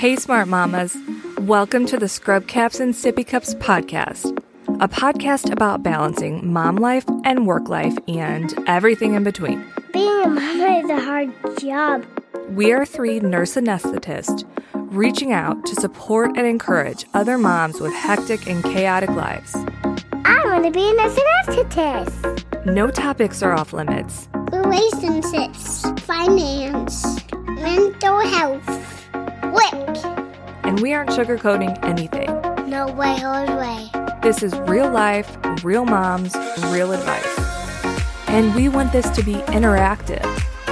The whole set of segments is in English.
Hey, smart mamas. Welcome to the Scrub Caps and Sippy Cups podcast, a podcast about balancing mom life and work life and everything in between. Being a mama is a hard job. We are three nurse anesthetists reaching out to support and encourage other moms with hectic and chaotic lives. I want to be a nurse anesthetist. No topics are off limits. Relationships, finance, mental health, And we aren't sugarcoating anything. No way, no way. This is real life, real moms, real advice. And we want this to be interactive.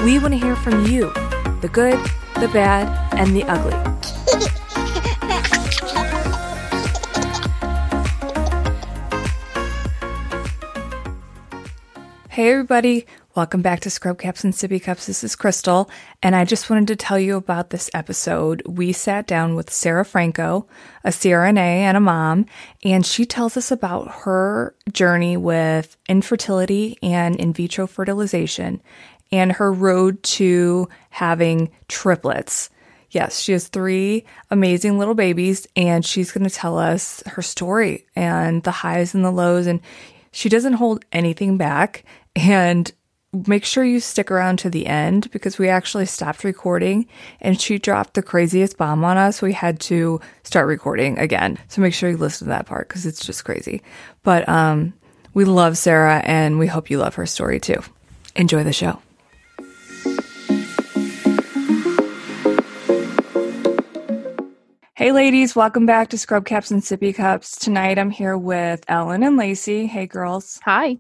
We want to hear from you the good, the bad, and the ugly. Hey, everybody. Welcome back to Scrub Caps and Sippy Cups. This is Crystal, and I just wanted to tell you about this episode. We sat down with Sarah Franco, a CRNA and a mom, and she tells us about her journey with infertility and in vitro fertilization and her road to having triplets. Yes, she has three amazing little babies, and she's going to tell us her story and the highs and the lows. And she doesn't hold anything back. And make sure you stick around to the end because we actually stopped recording and she dropped the craziest bomb on us. We had to start recording again. So make sure you listen to that part because it's just crazy. But um, we love Sarah and we hope you love her story too. Enjoy the show. Hey, ladies, welcome back to Scrub Caps and Sippy Cups. Tonight I'm here with Ellen and Lacey. Hey, girls. Hi.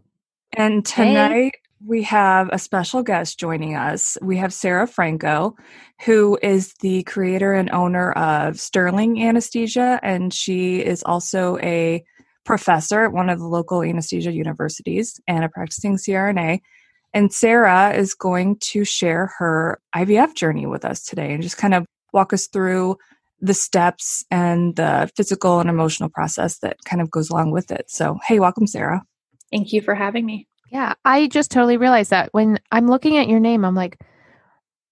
And tonight we have a special guest joining us. We have Sarah Franco, who is the creator and owner of Sterling Anesthesia, and she is also a professor at one of the local anesthesia universities and a practicing CRNA. And Sarah is going to share her IVF journey with us today and just kind of walk us through the steps and the physical and emotional process that kind of goes along with it. So, hey, welcome, Sarah. Thank you for having me. Yeah, I just totally realized that when I'm looking at your name, I'm like,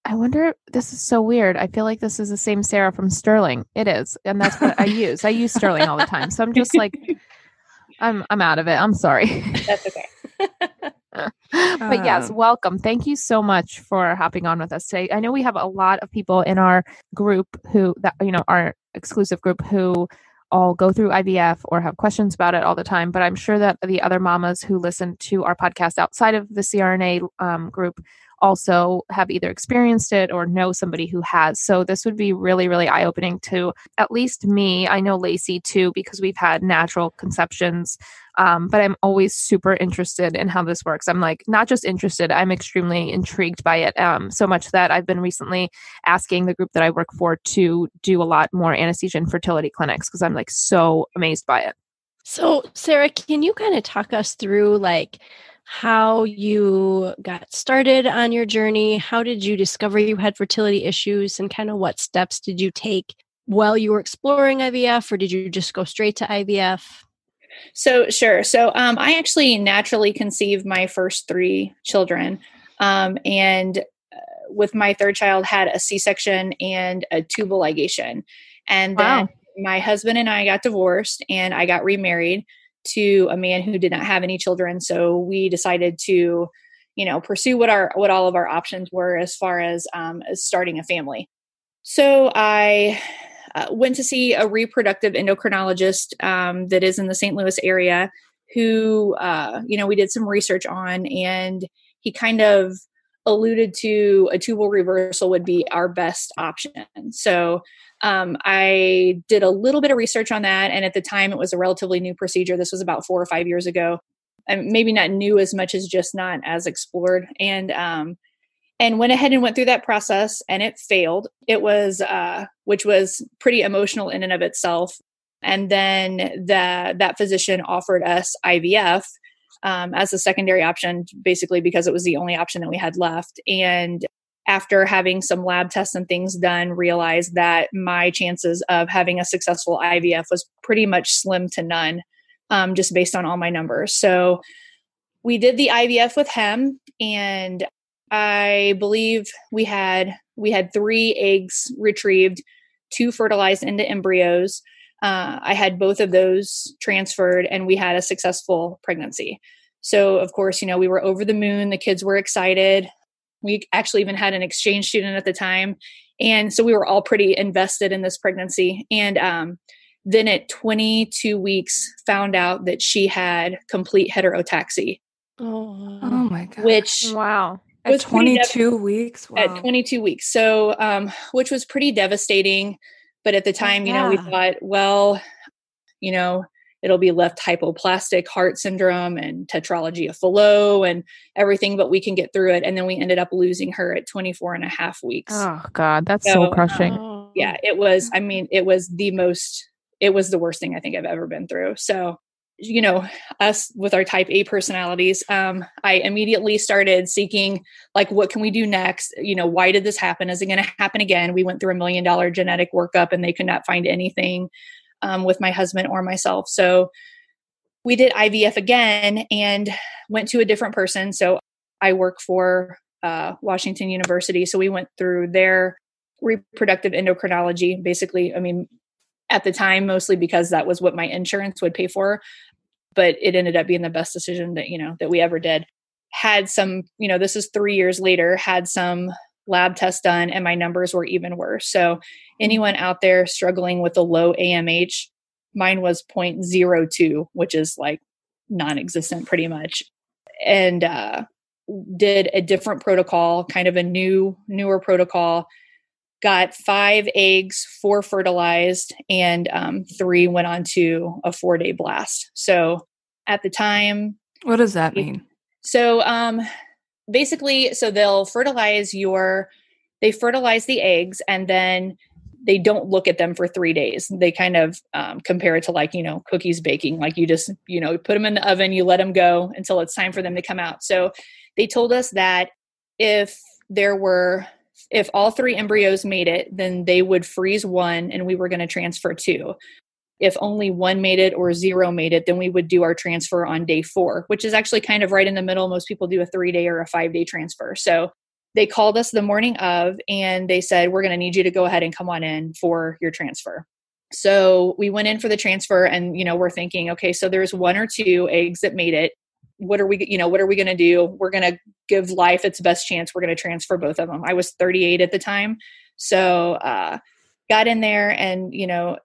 I wonder, this is so weird. I feel like this is the same Sarah from Sterling. It is. And that's what I use. I use Sterling all the time. So I'm just like, I'm, I'm out of it. I'm sorry. That's okay. but yes, Um, welcome. Thank you so much for hopping on with us today. I know we have a lot of people in our group who that you know our exclusive group who all go through IVF or have questions about it all the time. But I'm sure that the other mamas who listen to our podcast outside of the CRNA um, group also have either experienced it or know somebody who has. So this would be really, really eye opening to at least me. I know Lacey too, because we've had natural conceptions. Um, but I'm always super interested in how this works. I'm like, not just interested, I'm extremely intrigued by it. Um, so much that I've been recently asking the group that I work for to do a lot more anesthesia and fertility clinics because I'm like so amazed by it. So, Sarah, can you kind of talk us through like how you got started on your journey? How did you discover you had fertility issues and kind of what steps did you take while you were exploring IVF or did you just go straight to IVF? So sure. So um, I actually naturally conceived my first three children, um, and uh, with my third child had a C-section and a tubal ligation, and then Wow. my husband and I got divorced, and I got remarried to a man who did not have any children. So we decided to, you know, pursue what our what all of our options were as far as, um, as starting a family. So I uh, went to see a reproductive endocrinologist um, that is in the St. Louis area who, uh, you know, we did some research on, and he kind of alluded to a tubal reversal would be our best option. So um, I did a little bit of research on that, and at the time it was a relatively new procedure. This was about four or five years ago, and maybe not new as much as just not as explored. And um, and went ahead and went through that process and it failed it was uh which was pretty emotional in and of itself and then the that physician offered us ivf um, as a secondary option basically because it was the only option that we had left and after having some lab tests and things done realized that my chances of having a successful ivf was pretty much slim to none um, just based on all my numbers so we did the ivf with him and I believe we had we had three eggs retrieved two fertilized into embryos. Uh, I had both of those transferred, and we had a successful pregnancy. So, of course, you know, we were over the moon. The kids were excited. We actually even had an exchange student at the time. And so we were all pretty invested in this pregnancy. And um, then at 22 weeks, found out that she had complete heterotaxy. Oh, Oh my god. Which Wow. at was pretty 22 weeks. Wow. at 22 weeks. So, um, which was pretty devastating. But at the oh, time, you know, we thought, well, you know, it'll be left hypoplastic heart syndrome and tetralogy of Fallot and everything, but we can get through it. And then we ended up losing her at 24 and a half weeks. Oh God, that's so, So, crushing. Oh. Yeah, it was, I mm. mean, it was the most, it was the worst thing I think I've ever been through. So, you know, us with our type A personalities, um, I immediately started seeking, like, what can we do next? You know, why did this happen? Is it going to happen again? We went through a million dollar genetic workup and they could not find anything um, with my husband or myself. So we did IVF again and went to a different person. So I work for uh, Washington University. So we went through their reproductive endocrinology. Basically, I mean, at the time, mostly because that was what my insurance would pay for. But it ended up being the best decision that, you know, that we ever did. Had some, you know, this is three years later, had some lab tests done and my numbers were even worse. So anyone out there struggling with a low AMH, mine was 0.02, which is like non-existent pretty much. And uh did a different protocol, kind of a new newer protocol. Got five eggs, four fertilized, and um, three went on to a four day blast. So at the time, what does that mean? so um basically so they'll fertilize your they fertilize the eggs and then they don't look at them for three days they kind of um, compare it to like you know cookies baking like you just you know put them in the oven you let them go until it's time for them to come out so they told us that if there were if all three embryos made it then they would freeze one and we were going to transfer two if only one made it or zero made it, then we would do our transfer on day four, which is actually kind of right in the middle. Most people do a three day or a five day transfer. So they called us the morning of and they said, We're going to need you to go ahead and come on in for your transfer. So we went in for the transfer and, you know, we're thinking, okay, so there's one or two eggs that made it. What are we, you know, what are we going to do? We're going to give life its best chance. We're going to transfer both of them. I was 38 at the time. So, uh, got in there and, you know,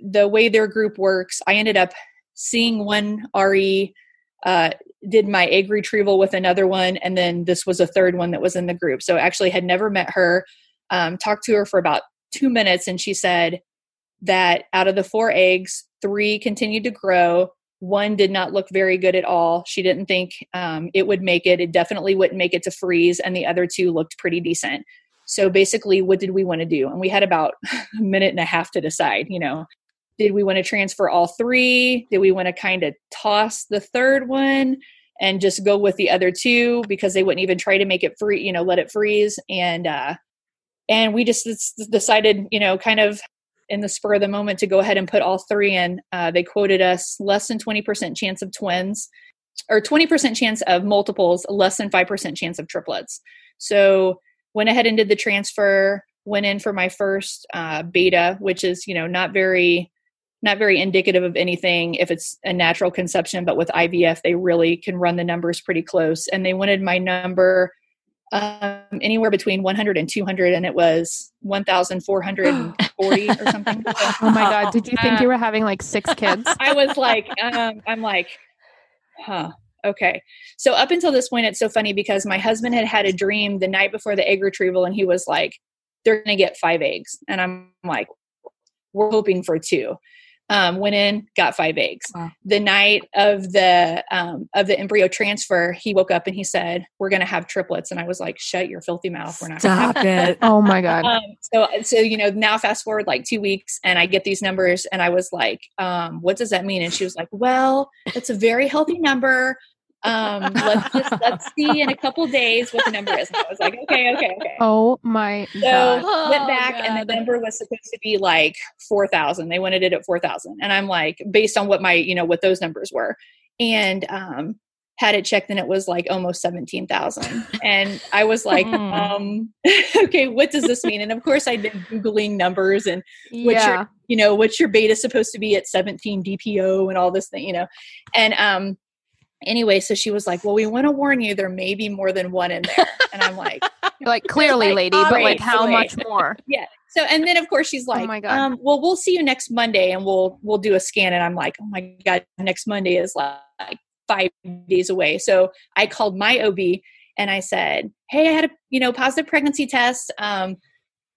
the way their group works, I ended up seeing one RE, uh, did my egg retrieval with another one, and then this was a third one that was in the group. So actually had never met her, um, talked to her for about two minutes, and she said that out of the four eggs, three continued to grow. One did not look very good at all. She didn't think um, it would make it. It definitely wouldn't make it to freeze, and the other two looked pretty decent. So basically, what did we want to do? And we had about a minute and a half to decide. You know, did we want to transfer all three? Did we want to kind of toss the third one and just go with the other two because they wouldn't even try to make it free, you know, let it freeze? And uh, and we just decided, you know, kind of in the spur of the moment to go ahead and put all three in. Uh, they quoted us less than twenty percent chance of twins, or twenty percent chance of multiples, less than five percent chance of triplets. So went ahead and did the transfer. Went in for my first uh, beta, which is you know not very not very indicative of anything if it's a natural conception, but with IVF, they really can run the numbers pretty close. And they wanted my number um, anywhere between 100 and 200, and it was 1,440 or something. So Oh my God. Did you think you were having like six kids? I was like, um, I'm like, huh. Okay. So up until this point, it's so funny because my husband had had a dream the night before the egg retrieval, and he was like, they're going to get five eggs. And I'm like, we're hoping for two um, went in, got five eggs. Wow. The night of the um, of the embryo transfer, he woke up and he said, "We're going to have triplets." And I was like, "Shut your filthy mouth! We're not." gonna have Stop it. Oh my God. um, so so you know now fast forward like two weeks and i get these numbers and i was like um, what does that mean and she was like well it's a very healthy number um, let's just let's see in a couple days what the number is and i was like okay okay okay Oh my so God. went Oh, back and the number was supposed to be like 4000 they wanted it at 4000 and i'm like based on what my you know what those numbers were and um had it checked and it was like almost 17,000. And I was like, Mm. um, okay, what does this mean? And of course I'd been Googling numbers and What's yeah. your, you know, what's your beta supposed to be at 17 DPO and all this thing, you know? And, um, anyway, so she was like, well, we want to warn you, there may be more than one in there. And I'm like, You're like clearly, like, lady, but like how wait. much more? Yeah. So, and then of course she's like, Oh my God. um, well, we'll see you next Monday and we'll, we'll do a scan. And I'm like, oh my God, next Monday is like five days away. So I called my OB and I said, Hey, I had a, you know, positive pregnancy test. Um,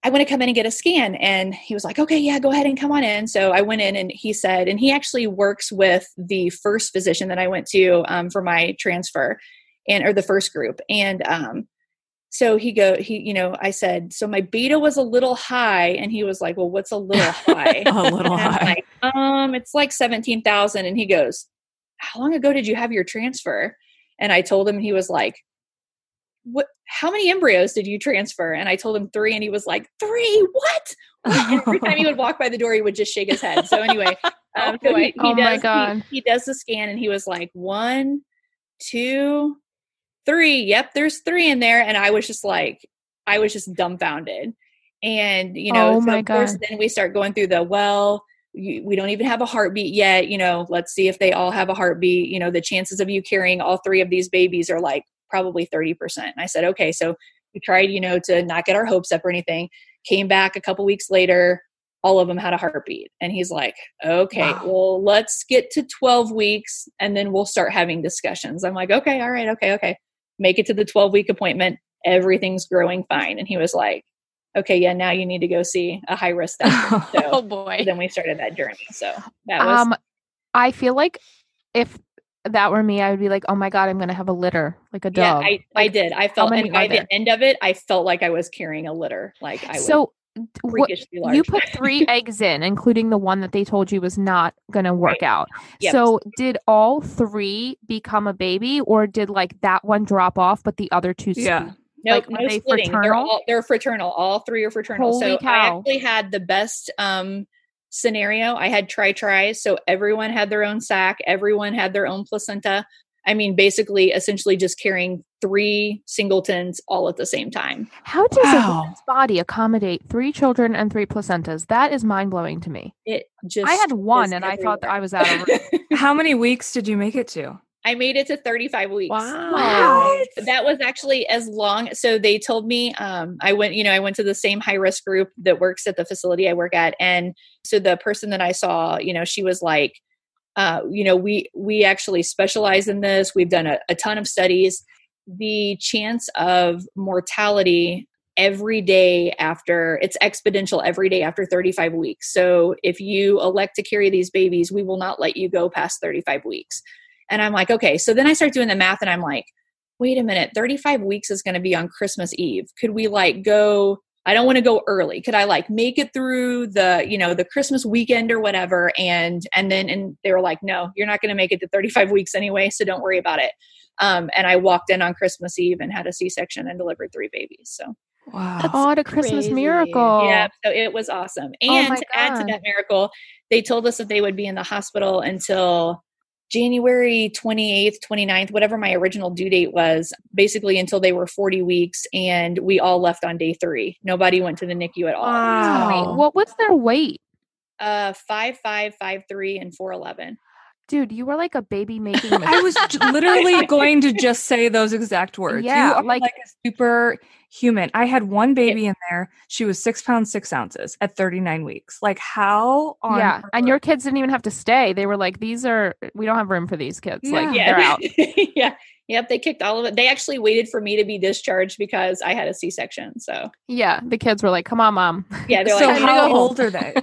I want to come in and get a scan. And he was like, okay, yeah, go ahead and come on in. So I went in and he said, and he actually works with the first physician that I went to um, for my transfer and, or the first group. And, um, so he go, he, you know, I said, so my beta was a little high. And he was like, well, what's a little high? A little high. like, um, it's like 17,000. And he goes, how long ago did you have your transfer? And I told him, he was like, what, how many embryos did you transfer? And I told him three. And he was like, three, what? And every time he would walk by the door, he would just shake his head. So anyway, um, so he, he Oh my does, God. He, he does the scan and he was like, one, two, three. Yep, there's three in there. And I was just like, I was just dumbfounded. And, you know, Oh so my of course, God. then we start going through the, well, we don't even have a heartbeat yet. You know, let's see if they all have a heartbeat. You know, the chances of you carrying all three of these babies are like probably 30%. And I said, okay, so we tried, you know, to not get our hopes up or anything. Came back a couple weeks later, all of them had a heartbeat. And he's like, okay, Wow. well, let's get to 12 weeks and then we'll start having discussions. I'm like, okay, all right, okay, okay. Make it to the 12 week appointment. Everything's growing fine. And he was like, okay, yeah, now you need to go see a high risk doctor. Oh boy. then we started that journey. So that was, Um, I feel like if that were me, I would be like, oh my god, I'm gonna have a litter, like a dog. I, I Like, did. I felt, many and by the end of it, I felt like I was carrying a litter. Like I was so what, large. you put three eggs in, including the one that they told you was not gonna work out. Yep. So did all three become a baby, or did like that one drop off, but the other two? Yeah. split? Nope, Like, no they splitting. They're fraternal? all they're fraternal. All three are fraternal. Holy so I cow. actually had the best um scenario. I had tri-tri, so everyone had their own sac, everyone had their own placenta. I mean, basically, essentially, just carrying three singletons all at the same time. How does a woman's body accommodate three children and three placentas? That is mind blowing to me. It just I had one, is and I thought that I was out of room. How many weeks did you make it to? I made it to 35 weeks. Wow. That was actually as long. So they told me, um, I went, you know, I went to the same high risk group that works at the facility I work at. And so the person that I saw, you know, she was like, uh, you know, we, we actually specialize in this. We've done a, a ton of studies. The chance of mortality every day after it's exponential every day after 35 weeks. So if you elect to carry these babies, we will not let you go past 35 weeks. And I'm like, okay. So then I start doing the math and I'm like, wait a minute, 35 weeks is going to be on Christmas Eve. Could we like go? I don't want to go early. Could I like make it through the, you know, the Christmas weekend or whatever? And, and then, and they were like, no, you're not going to make it to 35 weeks anyway. So don't worry about it. Um, and I walked in on Christmas Eve and had a C section and delivered three babies. So Wow. That's oh, the Christmas crazy. miracle. yeah, so it was awesome. Oh And my to add to that miracle, they told us that they would be in the hospital until January 28th, 29th, whatever my original due date was, basically until they were 40 weeks. And we all left on day three. Nobody went to the NICU at all. Tell me, Wow. what was their weight? Uh, five, five, five, three, and 411. Dude, you were like a baby making I was literally going to just say those exact words. Yeah, you are like- like, a super human. I had one baby in there. She was six pounds six ounces at 39 weeks. Like how on yeah, and your kids didn't even have to stay. They were like, "These are we don't have room for these kids. Like Yeah. they're out." yeah. Yep. They kicked all of it. They actually waited for me to be discharged because I had a C section. So Yeah, the kids were like, "Come on, mom." yeah, they're so like, "I'm how old are they?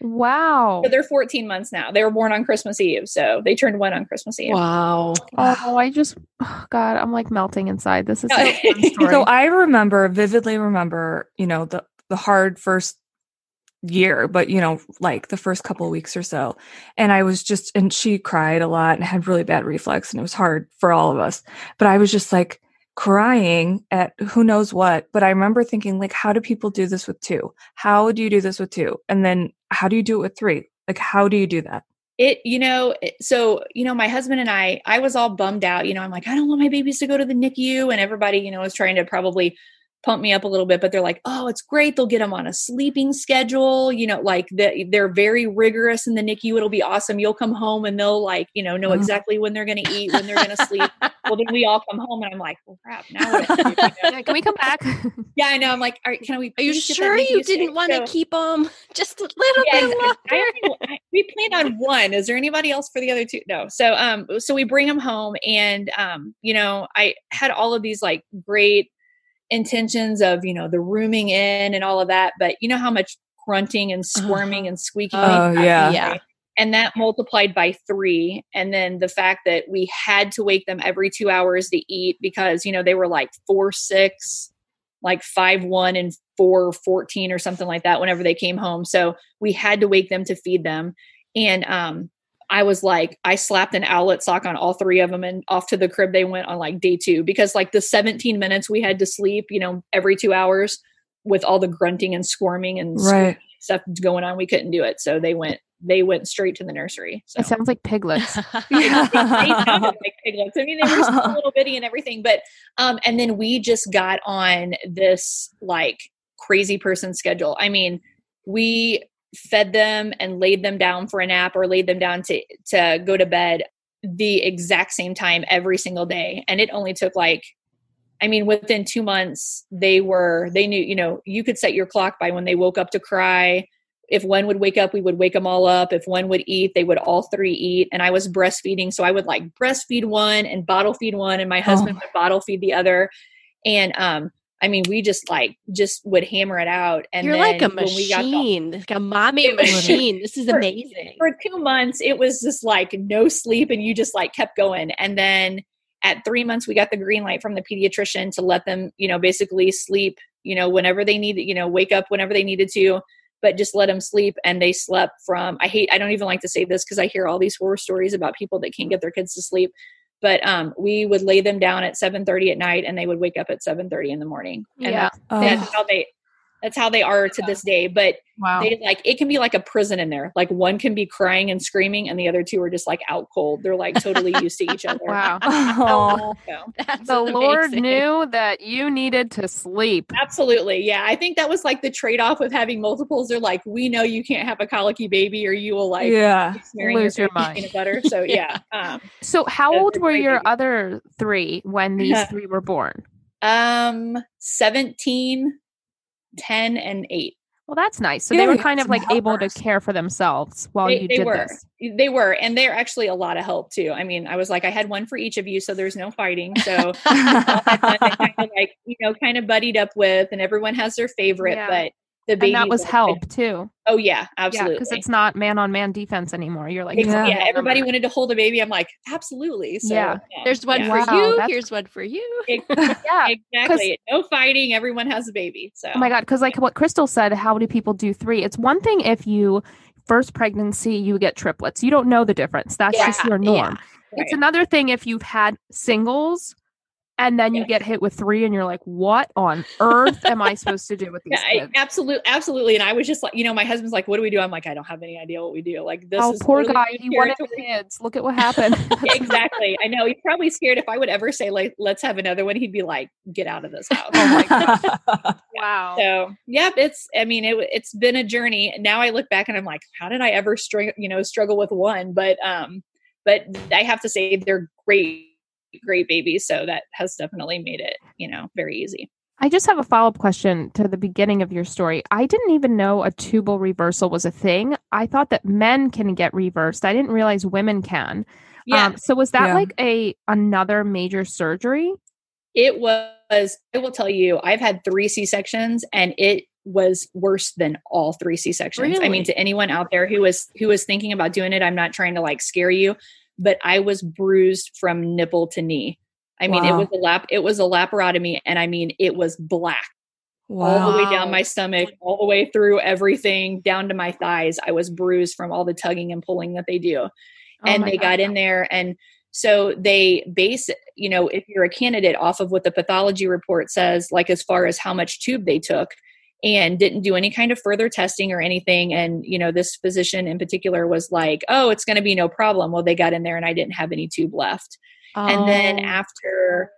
Wow. So they're 14 months now. They were born on Christmas Eve. So they turned one on Christmas Eve. Wow. Oh, I just, oh, God, I'm like melting inside. This is such a fun story. so I remember vividly remember, you know, the the hard first year, but you know, like the first couple of weeks or so. And I was just and she cried a lot and had really bad reflux and it was hard for all of us. But I was just like crying at who knows what, but I remember thinking like how do people do this with two? How do you do this with two? And then how do you do it with three? Like how do you do that? it you know so you know my husband and i i was all bummed out you know i'm like i don't want my babies to go to the nicu and everybody you know was trying to probably pump me up a little bit but they're like oh it's great they'll get them on a sleeping schedule you know like the, they're very rigorous in the nicu it'll be awesome you'll come home and they'll like you know know Mhm. exactly when they're going to eat when they're going to sleep well then we all come home and i'm like well crap now do You know? Yeah, Can we come back? yeah i know i'm like all right can we Are you please get that sure you didn't want to So- keep them just a little yeah, bit exactly. I longer? I- we planned on one. Is there anybody else for the other two? No. So um so we bring them home and um you know I had all of these like great intentions of you know the rooming in and all of that but you know how much grunting and squirming and squeaking Oh, yeah. Yeah. and that multiplied by three and then the fact that we had to wake them every two hours to eat because you know they were like four six like five one and four fourteen or something like that whenever they came home so we had to wake them to feed them and um i was like i slapped an owlet sock on all three of them and off to the crib they went on like day two because like the 17 minutes we had to sleep you know every two hours with all the grunting and squirming and Right. stuff going on we couldn't do it so they went they went straight to the nursery so It sounds like piglets. they sounded like piglets. I mean, they were just a little bitty and everything, but um, and then we just got on this like crazy person schedule. I mean, we fed them and laid them down for a nap or laid them down to to go to bed the exact same time every single day, and it only took like. I mean, within two months, they were, they knew, you know, you could set your clock by when they woke up to cry, if one would wake up, we would wake them all up. If one would eat, they would all three eat. And I was breastfeeding. So I would like breastfeed one and bottle feed one, and my husband would bottle feed the other. And um, I mean, we just like just would hammer it out. And You're then like a got the- machine, like a mommy machine. This is For- amazing. for two months, it was just like no sleep, and you just like kept going. And then at three months, we got the green light from the pediatrician to let them, you know, basically sleep, you know, whenever they needed, you know, wake up whenever they needed to, but just let them sleep. And they slept from, I hate, I don't even like to say this because I hear all these horror stories about people that can't get their kids to sleep. But um, we would lay them down at 7:30 at night, and they would wake up at 7:30 in the morning. And Yeah. that's, Oh. that's how they, that's how they are to this day. But Wow. they like it can be like a prison in there. Like one can be crying and screaming, and the other two are just like out cold. They're like totally used to each other. Wow. Oh. So, That's The Lord knew that you needed to sleep. absolutely, yeah. I think that was like the trade off of having multiples. They're like, we know you can't have a colicky baby, or you will like yeah. Lose your face with mind. peanut butter. So yeah, um, So, how old were your babies. other three when these three were born? um, 17, 10, and eight. Well, that's nice. So Yeah, they were kind of like able to care for themselves while They, you they did were. this. They were, and they're actually a lot of help too. I mean, I was like, I had one for each of you, so there's no fighting. So all had one kind of like you know kind of buddied up with and everyone has their favorite Yeah. but the baby And that was help too. oh yeah Yeah, absolutely because it's not man on man defense anymore. You're like, Yeah. yeah, everybody wanted to hold a baby i'm like absolutely so Yeah. There's one yeah. for Wow, you. Here's one for you. Ex- yeah. exactly no fighting everyone has a baby so Oh my god, because like what Crystal said, how do people do three? It's one thing if you first pregnancy you get triplets. You don't know the difference. That's just your norm. yeah, It's another thing if you've had singles and then you Yes. get hit with three and you're like, what on earth am I supposed to do with these yeah, absolutely absolutely and i was just like you know my husband's like what do we do i'm like i don't have any idea what we do like this oh, poor guy. He wanted kids. Look at what happened. Exactly i know he's probably scared if i would ever say like let's have another one he'd be like get out of this house oh wow. So, yep, it's. I mean, it, it's been a journey. Now I look back and I'm like, how did I ever struggle? You know, struggle with one? But, um, but I have to say they're great, great babies. So that has definitely made it, you know, very easy. I just have a follow up question to the beginning of your story. I didn't even know a tubal reversal was a thing. I thought that men can get reversed. I didn't realize women can. Yeah, Um, so was that Yeah. like a another major surgery? it was. I will tell you, I've had three C sections, and it was worse than all three C sections. I mean, to anyone out there who was who was thinking about doing it, I'm not trying to like scare you, but I was bruised from nipple to knee. I mean, it was a lap. It was a laparotomy, and I mean, it was black. all the way down my stomach, all the way through everything down to my thighs. I was bruised from all the tugging and pulling that they do. Oh and they God. got in there and so they base you know if you're a candidate off of what the pathology report says like as far as how much tube they took and didn't do any kind of further testing or anything and you know this physician in particular was like oh it's going to be no problem well they got in there and i didn't have any tube left oh. and then oh. after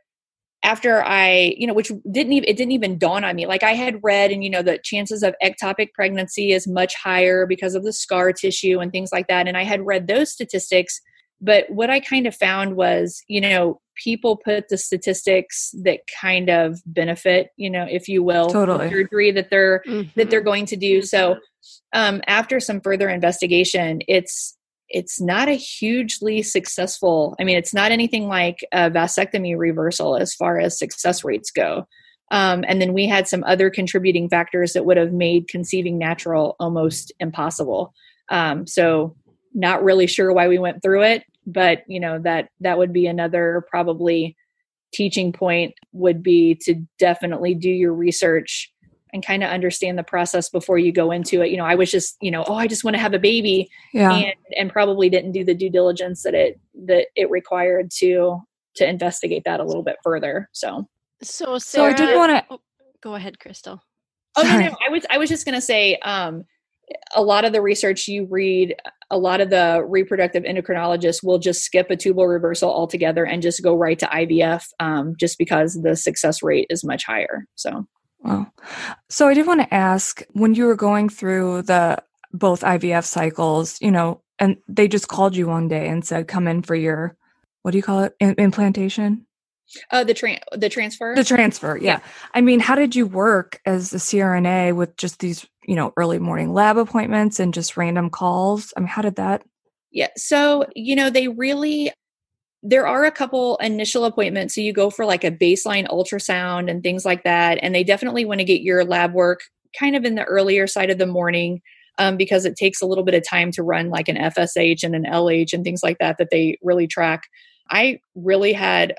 after i you know which didn't even it didn't even dawn on me like i had read and you know the chances of ectopic pregnancy is much higher because of the scar tissue and things like that and i had read those statistics but what i kind of found was you know people put the statistics that kind of benefit you know if you will totally. surgery that they're mm-hmm. that they're going to do so um, after some further investigation it's it's not a hugely successful i mean it's not anything like a vasectomy reversal as far as success rates go um, and then we had some other contributing factors that would have made conceiving natural almost impossible um, so not really sure why we went through it but you know that that would be another probably teaching point would be to definitely do your research and kind of understand the process before you go into it. You know i was just you know oh i just want to have a baby yeah. and and probably didn't do the due diligence that it that it required to to investigate that a little bit further so. So Sarah, so i did want to oh, go ahead crystal. Oh no, no i was i was just going to say um a lot of the research you read, a lot of the reproductive endocrinologists will just skip a tubal reversal altogether and just go right to IVF um, just because the success rate is much higher. So, wow. So I did want to ask when you were going through the both IVF cycles, you know, and they just called you one day and said, come in for your, what do you call it? I- implantation? Oh, the tra- the transfer. The transfer, yeah. yeah. I mean, how did you work as a CRNA with just these, you know, early morning lab appointments and just random calls? I mean, how did that? Yeah. So, you know, they really there are a couple initial appointments. So you go for like a baseline ultrasound and things like that, and they definitely want to get your lab work kind of in the earlier side of the morning. Um, because it takes a little bit of time to run like an FSH and an LH and things like that that they really track. I really had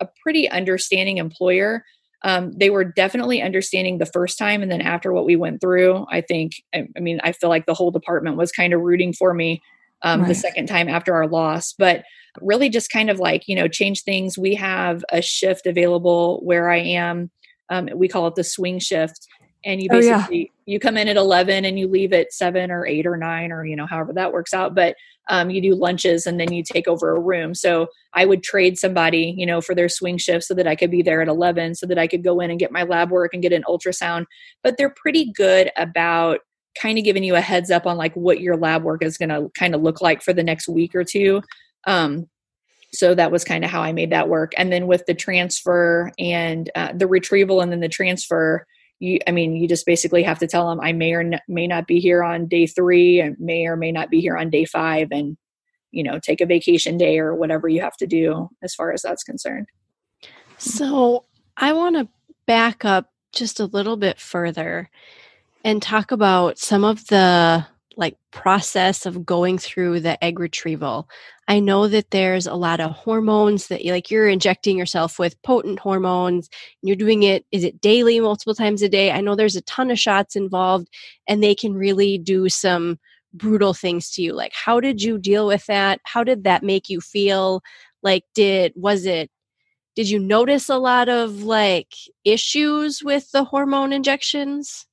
a pretty understanding employer. Um, they were definitely understanding the first time, and then after what we went through, I think, I, I mean, I feel like the whole department was kind of rooting for me um, right. the second time after our loss. But really, just kind of like you know, change things. We have a shift available where I am. Um, we call it the swing shift, and you basically oh, yeah. you come in at 11 and you leave at 7 or 8 or 9 or you know however that works out but um, you do lunches and then you take over a room. So i would trade somebody you know for their swing shift so that i could be there at 11 so that i could go in and get my lab work and get an ultrasound. But they're pretty good about kind of giving you a heads up on like what your lab work is going to kind of look like for the next week or two. Um, so that was kind of how i made that work. And then with the transfer and uh, the retrieval and then the transfer you i mean you just basically have to tell them i may or n- may not be here on day three and may or may not be here on day five and you know take a vacation day or whatever you have to do as far as that's concerned. So i want to back up just a little bit further and talk about some of the like process of going through the egg retrieval. I know that there's a lot of hormones that you like you're injecting yourself with potent hormones you're doing it is it daily multiple times a day? I know there's a ton of shots involved and they can really do some brutal things to you like how did you deal with that? How did that make you feel? Like did was it did you notice a lot of like issues with the hormone injections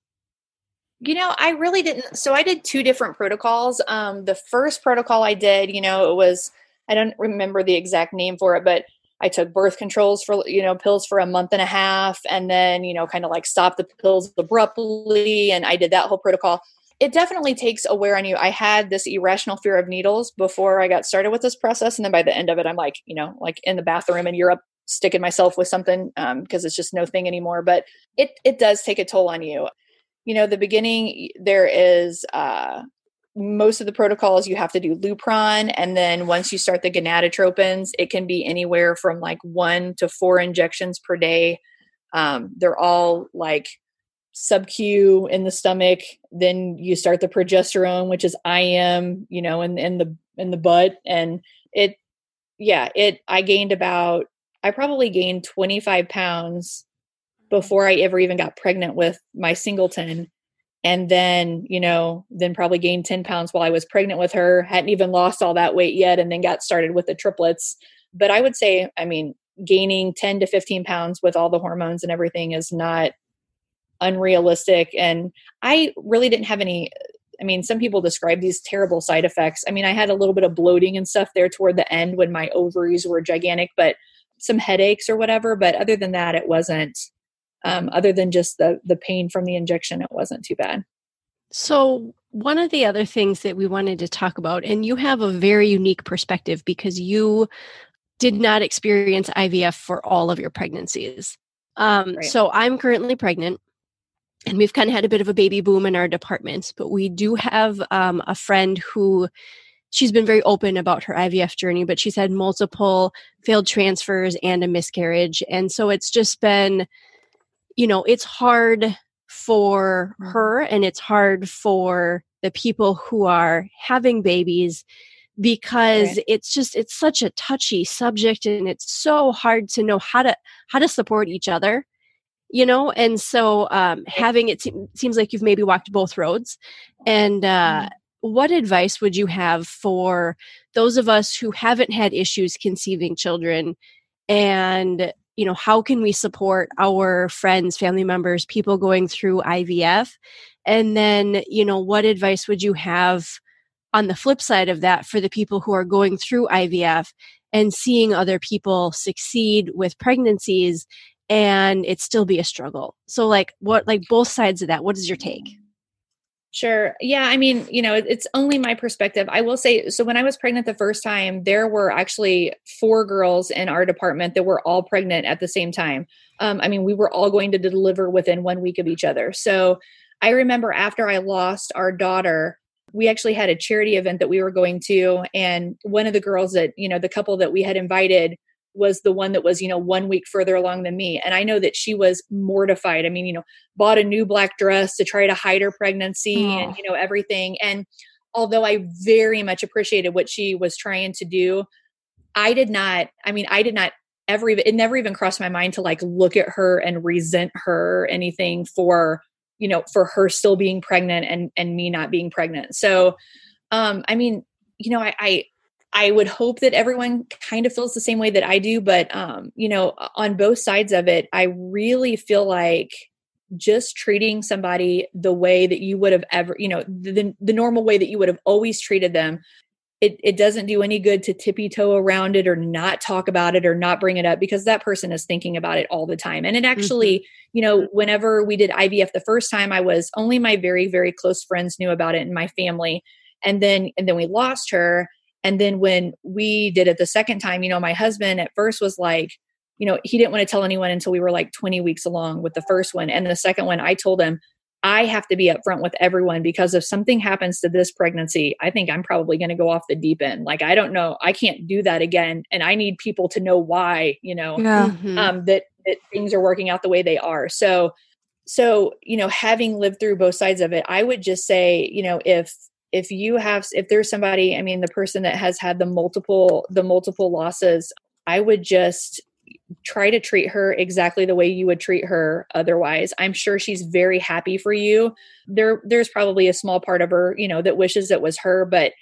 you know, I really didn't. So I did two different protocols. Um, the first protocol I did, you know, it was, I don't remember the exact name for it, but I took birth controls for, you know, pills for a month and a half and then, you know, kind of like stopped the pills abruptly. And I did that whole protocol. It definitely takes a wear on you. I had this irrational fear of needles before I got started with this process. And then by the end of it, I'm like, you know, like in the bathroom in Europe, sticking myself with something because um, it's just no thing anymore. But it, it does take a toll on you you know the beginning there is uh most of the protocols you have to do lupron and then once you start the gonadotropins it can be anywhere from like one to four injections per day. Um, they're all like sub q in the stomach. Then you start the progesterone which is im you know in, in the in the butt and it yeah it i gained about i probably gained 25 pounds before I ever even got pregnant with my singleton. And then, you know, then probably gained 10 pounds while I was pregnant with her, hadn't even lost all that weight yet, and then got started with the triplets. But I would say, I mean, gaining 10 to 15 pounds with all the hormones and everything is not unrealistic and i really didn't have any i mean some people describe these terrible side effects i mean i had a little bit of bloating and stuff there toward the end when my ovaries were gigantic but some headaches or whatever but other than that it wasn't um, other than just the the pain from the injection it wasn't too bad so one of the other things that we wanted to talk about and you have a very unique perspective because you did not experience ivf for all of your pregnancies um, Right. so i'm currently pregnant and we've kind of had a bit of a baby boom in our departments but we do have um, a friend who she's been very open about her ivf journey but she's had multiple failed transfers and a miscarriage and so it's just been you know it's hard for Mhm. her and it's hard for the people who are having babies because Right. it's just it's such a touchy subject and it's so hard to know how to how to support each other you know and so um having it seem, seems like you've maybe walked both roads and uh what advice would you have for those of us who haven't had issues conceiving children and you know how can we support our friends family members people going through ivf and then you know what advice would you have on the flip side of that for the people who are going through ivf and seeing other people succeed with pregnancies and it still be a struggle? So like what like both sides of that what is your take Sure. Yeah. I mean, you know, it's only my perspective. I will say so when I was pregnant the first time, there were actually four girls in our department that were all pregnant at the same time. Um, I mean, we were all going to deliver within one week of each other. So I remember after I lost our daughter, we actually had a charity event that we were going to. And one of the girls that, you know, the couple that we had invited was the one that was, you know, one week further along than me. And I know that she was mortified. I mean, you know, bought a new black dress to try to hide her pregnancy Aw. and, you know, everything. And although I very much appreciated what she was trying to do, I did not, I mean, I did not ever even, it never even crossed my mind to like look at her and resent her or anything for, you know, for her still being pregnant and, and me not being pregnant. So, um, I mean, you know, I, I, I would hope that everyone kind of feels the same way that I do, but um, you know, on both sides of it, I really feel like just treating somebody the way that you would have ever, you know, the the normal way that you would have always treated them. It it doesn't do any good to tippy toe around it or not talk about it or not bring it up because that person is thinking about it all the time. And it actually, you know, whenever we did IVF the first time, I was only my very very close friends knew about it in my family, and then and then we lost her and then when we did it the second time, you know, my husband at first was like, you know, he didn't want to tell anyone until we were like 20 weeks along with the first one. And the second one, I told him, I have to be upfront with everyone because if something happens to this pregnancy, I think I'm probably going to go off the deep end. Like, I don't know. I can't do that again. And I need people to know why, you know, Yeah. Mhm. um, that, that things are working out the way they are. So, so, you know, having lived through both sides of it, I would just say, you know, if, if you have if there's somebody i mean the person that has had the multiple the multiple losses i would just try to treat her exactly the way you would treat her otherwise. I'm sure she's very happy for you. There there's probably a small part of her you know that wishes it was her but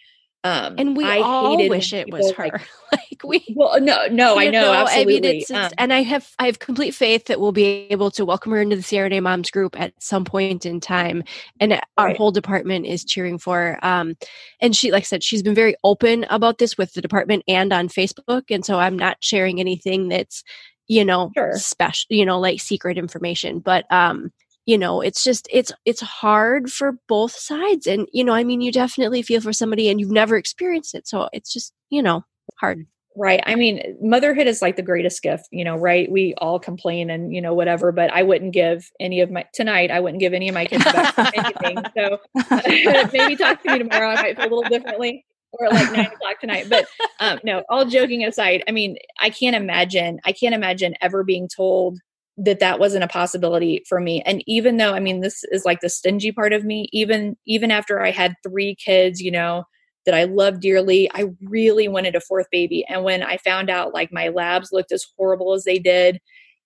um and we I all wish it was her like- like we well no no i you know, absolutely I mean, it's, it's Um, and I have I have complete faith that we'll be able to welcome her into the CRNA Moms group at some point in time, and our Right. whole department is cheering for. Um, and she, like I said, she's been very open about this with the department and on Facebook, and so I'm not sharing anything that's you know Sure. special, you know, like secret information, but um. You know, it's just it's it's hard for both sides, and you know, I mean, you definitely feel for somebody, and you've never experienced it, so it's just you know hard. Right. I mean, motherhood is like the greatest gift, you know, right? We all complain and, you know, whatever, but I wouldn't give any of my, tonight, I wouldn't give any of my kids back anything. So maybe talk to me tomorrow. I might feel a little differently or like nine o'clock tonight. But um, no, all joking aside, I mean, I can't imagine, I can't imagine ever being told that that wasn't a possibility for me. And even though, I mean, this is like the stingy part of me, even, even after I had three kids, you know, that I love dearly. I really wanted a fourth baby. And when I found out like my labs looked as horrible as they did,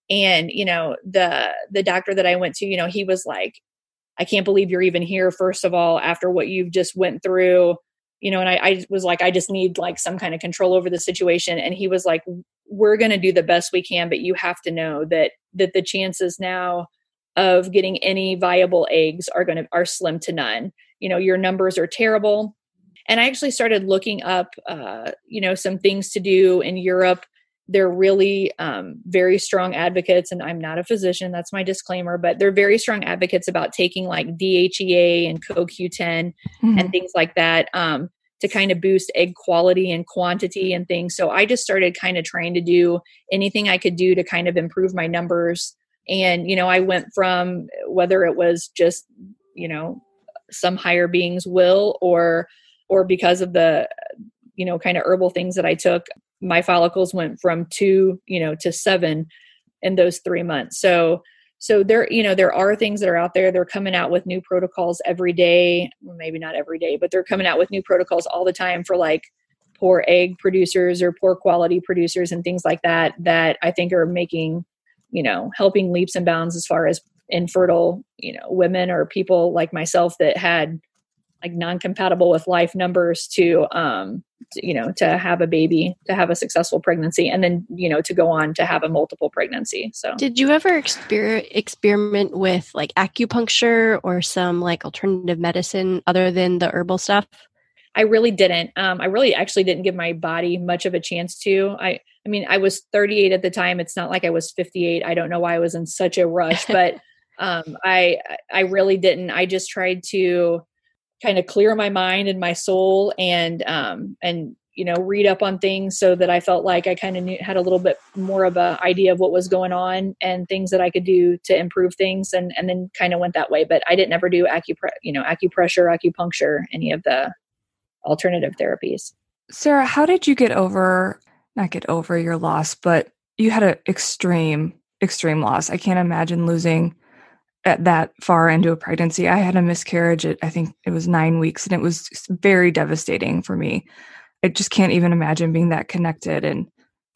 and you know, the the doctor that I went to, you know, he was like, I can't believe you're even here, first of all, after what you've just went through. You know, and I, I was like, I just need like some kind of control over the situation. And he was like, We're gonna do the best we can, but you have to know that that the chances now of getting any viable eggs are going to are slim to none. You know your numbers are terrible. And i actually started looking up uh, you know some things to do in europe. They're really um, very strong advocates and i'm not a physician that's my disclaimer but they're very strong advocates about taking like dhea and coq10 mm-hmm. and things like that. Um, to kind of boost egg quality and quantity and things. So i just started kind of trying to do anything i could do to kind of improve my numbers. And you know i went from whether it was just you know some higher beings will or or because of the you know kind of herbal things that i took my follicles went from two you know to seven in those three months. So so there you know there are things that are out there. They're coming out with new protocols every day. Well, maybe not every day but they're coming out with new protocols all the time for like poor egg producers or poor quality producers and things like that that i think are making you know helping leaps and bounds as far as infertile you know women or people like myself that had like non-compatible with life numbers to um to, you know to have a baby to have a successful pregnancy and then you know to go on to have a multiple pregnancy so. Did you ever exper- experiment with like acupuncture or some like alternative medicine other than the herbal stuff? I really didn't. Um i really actually didn't give my body much of a chance to. I i mean i was 38 at the time. It's not like i was 58 i don't know why i was in such a rush but um, I I really didn't. I just tried to kind of clear my mind and my soul and um, and you know read up on things so that I felt like I kind of had a little bit more of a idea of what was going on and things that I could do to improve things and and then kind of went that way. But I didn't ever do acupre- you know acupressure, acupuncture, any of the alternative therapies. Sarah, how did you get over not get over your loss, but you had an extreme extreme loss. I can't imagine losing at that far into a pregnancy. I had a miscarriage at I think it was 9 weeks and it was very devastating for me. I just can't even imagine being that connected and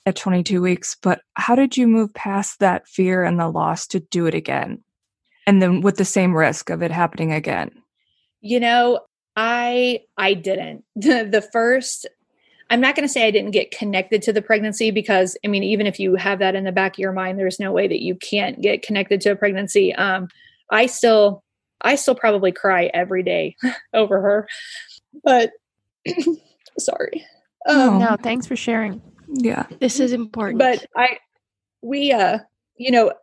at 22 weeks, but how did you move past that fear and the loss to do it again? And then with the same risk of it happening again? You know, I I didn't. The first I'm not going to say I didn't get connected to the pregnancy because I mean, even if you have that in the back of your mind, there's no way that you can't get connected to a pregnancy. Um, I still, I still probably cry every day over her, but sorry. Um, no, thanks for sharing. Yeah, this is important. But I, we, uh, you know,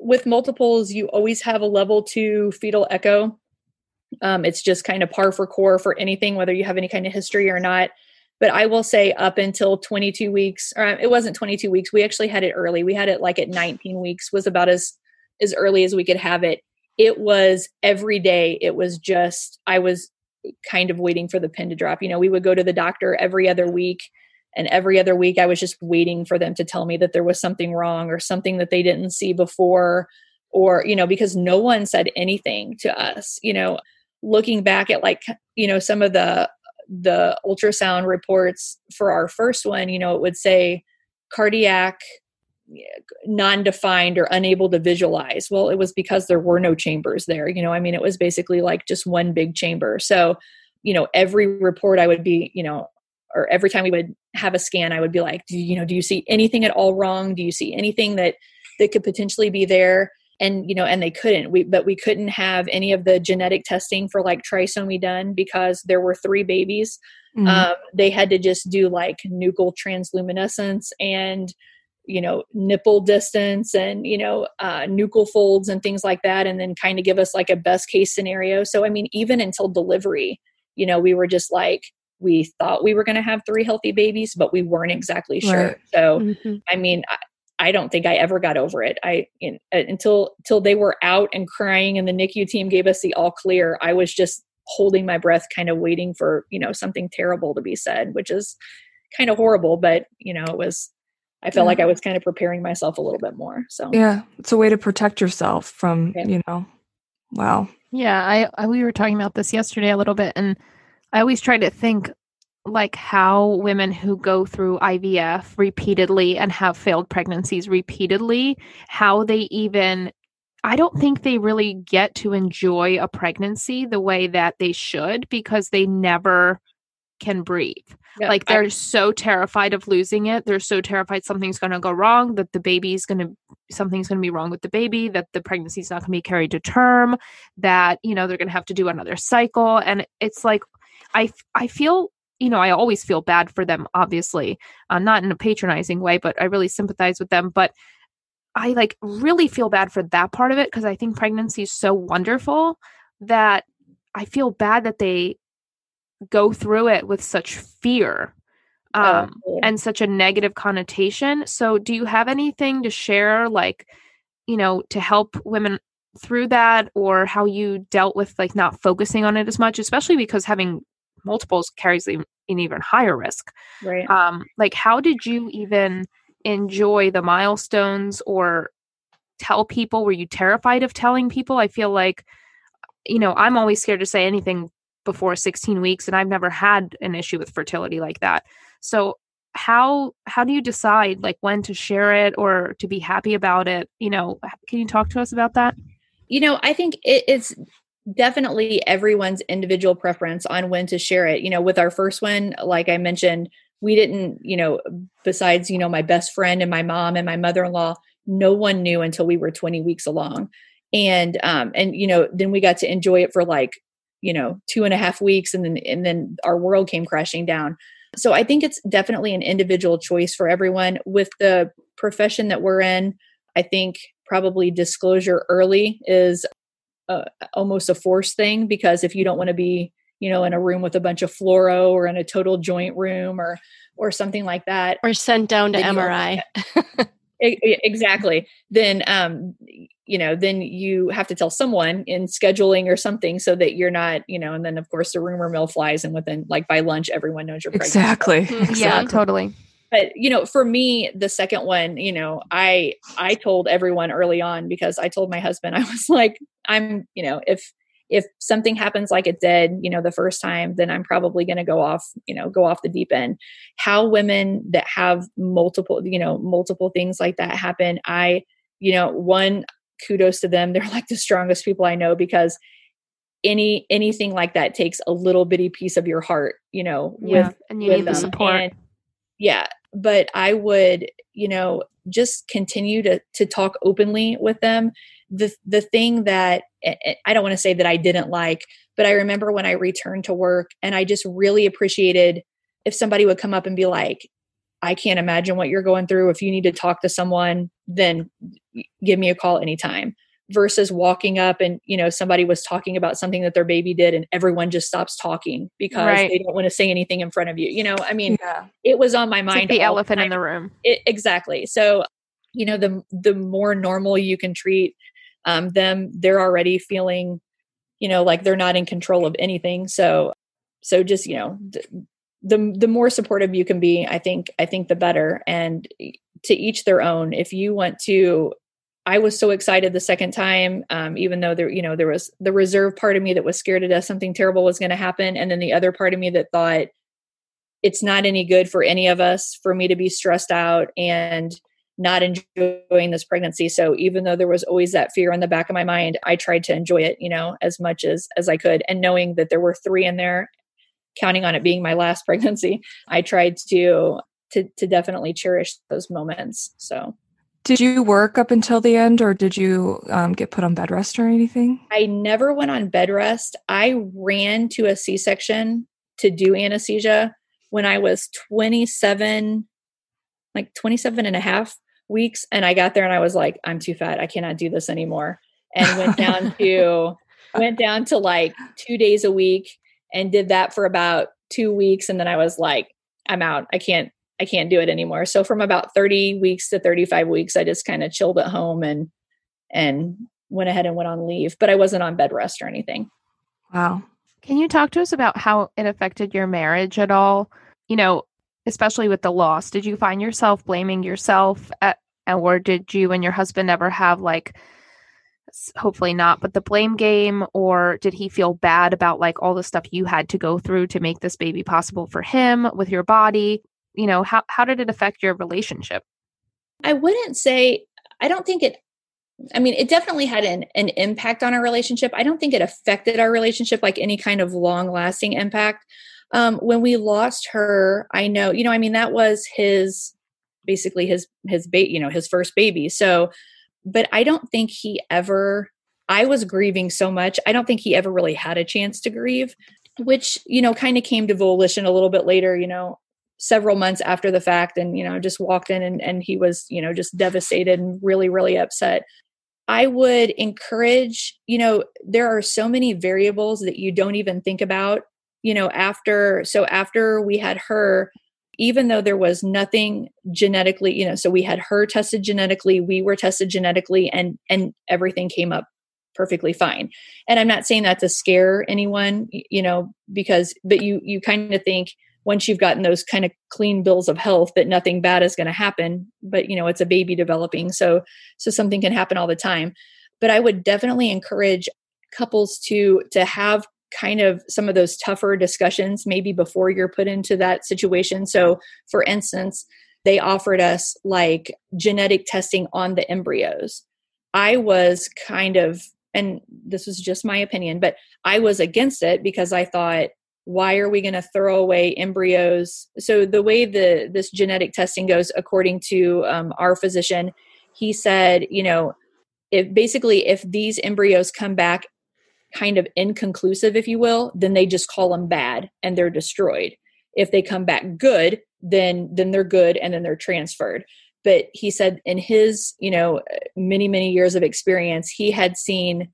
with multiples, you always have a level two fetal echo. Um, it's just kind of par for core for anything, whether you have any kind of history or not but I will say up until 22 weeks, or it wasn't 22 weeks. We actually had it early. We had it like at 19 weeks was about as as early as we could have it. It was every day. It was just I was kind of waiting for the pin to drop. You know, we would go to the doctor every other week and every other week I was just waiting for them to tell me that there was something wrong or something that they didn't see before or you know because no one said anything to us, you know, looking back at like you know some of the the ultrasound reports for our first one, you know, it would say cardiac non-defined or unable to visualize. Well it was because there were no chambers there you know i mean it was basically like just one big chamber. So you know every report i would be you know or every time we would have a scan i would be like do you know do you see anything at all wrong? Do you see anything that that could potentially be there and you know and they couldn't we but we couldn't have any of the genetic testing for like trisomy done because there were three babies mm-hmm. um, they had to just do like nuchal transluminescence and you know nipple distance and you know uh, nuchal folds and things like that and then kind of give us like a best case scenario so i mean even until delivery you know we were just like we thought we were going to have three healthy babies but we weren't exactly sure right. so mm-hmm. i mean I don't think I ever got over it. I in, uh, until until they were out and crying and the NICU team gave us the all clear. I was just holding my breath, kind of waiting for you know something terrible to be said, which is kind of horrible. But you know, it was. I felt yeah. like I was kind of preparing myself a little bit more. So yeah, it's a way to protect yourself from yeah. you know. Wow. Yeah, I, I we were talking about this yesterday a little bit, and I always try to think like how women who go through IVF repeatedly and have failed pregnancies repeatedly, how they even I don't think they really get to enjoy a pregnancy the way that they should because they never can breathe. Like they're so terrified of losing it. They're so terrified something's going to go wrong, that the baby's going to something's going to be wrong with the baby, that the pregnancy's not going to be carried to term, that you know they're going to have to do another cycle, and it's like I I feel you know I always feel bad for them, obviously, uh, not in a patronizing way, but I really sympathize with them, but. I like really feel bad for that part of it because I think pregnancy is so wonderful that I feel bad that they go through it with such fear um, Absolutely. and such a negative connotation. So, do you have anything to share, like, you know, to help women through that, or how you dealt with like not focusing on it as much, especially because having multiples carries an an even higher risk? right. um like how did you even enjoy the milestones or tell people? Were you terrified of telling people? I feel like you know i'm always scared to say anything before 16 weeks and i've never had an issue with fertility like that. So how how do you decide like when to share it or to be happy about it? You know can you talk to us about that? You know i think it's definitely everyone's individual preference on when to share it. You know with our first one like i mentioned we didn't you know besides you know my best friend and my mom and my mother-in-law no one knew until we were 20 weeks along. And um and you know then we got to enjoy it for like you know two and a half weeks and then and then our world came crashing down. So i think it's definitely an individual choice for everyone. With the profession that we're in i think probably disclosure early is uh, almost a force thing because if you don't want to be you know in a room with a bunch of fluoro or in a total joint room or or something like that Or sent down to Then you don't- MRI. Exactly then um you know then you have to tell someone in scheduling or something so that you're not you know and then of course the rumor mill flies and within like by lunch everyone knows you're pregnant Exactly. Mhm. yeah exactly. totally but you know for me the second one you know i i told everyone early on because i told my husband i was like i'm you know if if something happens like it did you know the first time then i'm probably going to go off you know go off the deep end. How women that have multiple you know multiple things like that happen i you know one kudos to them. They're like the strongest people i know because any anything like that takes a little bitty piece of your heart you know yeah with and you with need the support. And, yeah but i would you know just continue to to talk openly with them. The the thing that eh, eh, i don't want to say that i didn't like but i remember when i returned to work and i just really appreciated if somebody would come up and be like i can't imagine what you're going through. If you need to talk to someone then give me a call anytime versus walking up and you know somebody was talking about something that their baby did and everyone just stops talking because Right. they don't want to say anything in front of you you know i mean Yeah. it was on my mind like the elephant in the room. It, exactly. So you know the the more normal you can treat um, them they're already feeling you know like they're not in control of anything. So so just you know th- the the more supportive you can be i think i think the better. And to each their own if you want to i was so excited the second time um, even though there you know there was the reserve part of me that was scared to death something terrible was going to happen. And then the other part of me that thought it's not any good for any of us for me to be stressed out and not enjoying this pregnancy. So even though there was always that fear in the back of my mind i tried to enjoy it you know as much as as i could. And knowing that there were three in there counting on it being my last pregnancy i tried to to to definitely cherish those moments. So Did you work up until the end, or did you um, get put on bed rest or anything? I never went on bed rest. I ran to a C section to do anesthesia when I was 27, like 27 and a half weeks. And I got there and I was like, I'm too fat. I cannot do this anymore. And went down to, went down to like two days a week and did that for about two weeks. And then I was like, I'm out. I can't, I can't do it anymore. So from about 30 weeks to 35 weeks, I just kind of chilled at home and, and went ahead and went on leave, but I wasn't on bed rest or anything. Wow. Can you talk to us about how it affected your marriage at all? You know, especially with the loss. Did you find yourself blaming yourself at, or did you and your husband ever have like hopefully not, but the blame game or did he feel bad about like all the stuff you had to go through to make this baby possible for him with your body? You know, how how did it affect your relationship? I wouldn't say, I don't think it, I mean, it definitely had an, an impact on our relationship. I don't think it affected our relationship like any kind of long lasting impact. Um, when we lost her, I know, you know, I mean, that was his basically his his bait, you know, his first baby. So, but I don't think he ever. I was grieving so much. I don't think he ever really had a chance to grieve, which you know, kind of came to volition a little bit later. You know, several months after the fact, and you know, just walked in and and he was you know just devastated and really really upset. I would encourage, you know, there are so many variables that you don't even think about you know after so after we had her even though there was nothing genetically you know so we had her tested genetically we were tested genetically and and everything came up perfectly fine and i'm not saying that to scare anyone you know because but you you kind of think once you've gotten those kind of clean bills of health that nothing bad is going to happen but you know it's a baby developing so so something can happen all the time but i would definitely encourage couples to to have kind of some of those tougher discussions maybe before you're put into that situation. So, for instance, they offered us like genetic testing on the embryos. I was kind of, and this was just my opinion, but I was against it because I thought, why are we going to throw away embryos? So the way the this genetic testing goes, according to um, our physician, he said, you know, if basically if these embryos come back kind of inconclusive, if you will, then they just call them bad and they're destroyed. If they come back good, then then they're good and then they're transferred. But he said in his, you know, many many years of experience, he had seen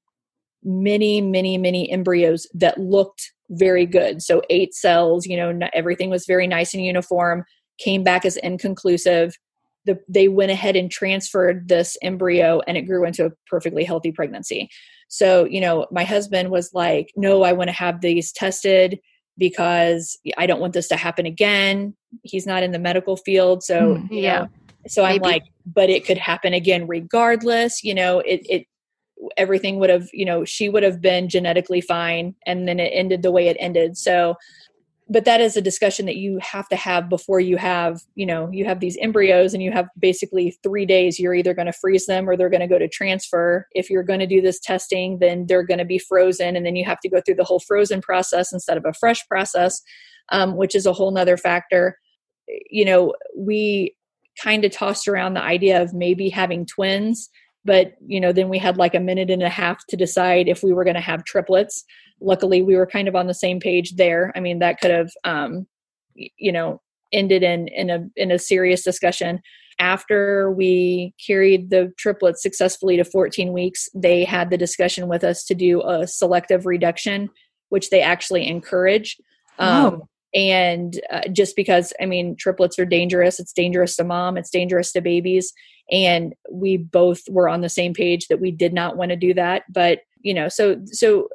many many many embryos that looked very good. So eight cells, you know, everything was very nice and uniform, came back as inconclusive. The, they went ahead and transferred this embryo and it grew into a perfectly healthy pregnancy. So, you know, my husband was like, no, I want to have these tested because I don't want this to happen again. He's not in the medical field. So, mm, yeah. Know, so Maybe. I'm like, but it could happen again regardless. You know, it, it, everything would have, you know, she would have been genetically fine and then it ended the way it ended. So, but that is a discussion that you have to have before you have you know you have these embryos and you have basically three days you're either going to freeze them or they're going to go to transfer if you're going to do this testing then they're going to be frozen and then you have to go through the whole frozen process instead of a fresh process um, which is a whole nother factor you know we kind of tossed around the idea of maybe having twins but you know then we had like a minute and a half to decide if we were going to have triplets. Luckily we were kind of on the same page there. I mean that could have um, you know ended in in a in a serious discussion. After we carried the triplets successfully to 14 weeks they had the discussion with us to do a selective reduction which they actually encourage. Um, oh. And uh, just because i mean triplets are dangerous it's dangerous to mom it's dangerous to babies and we both were on the same page that we did not want to do that but you know so so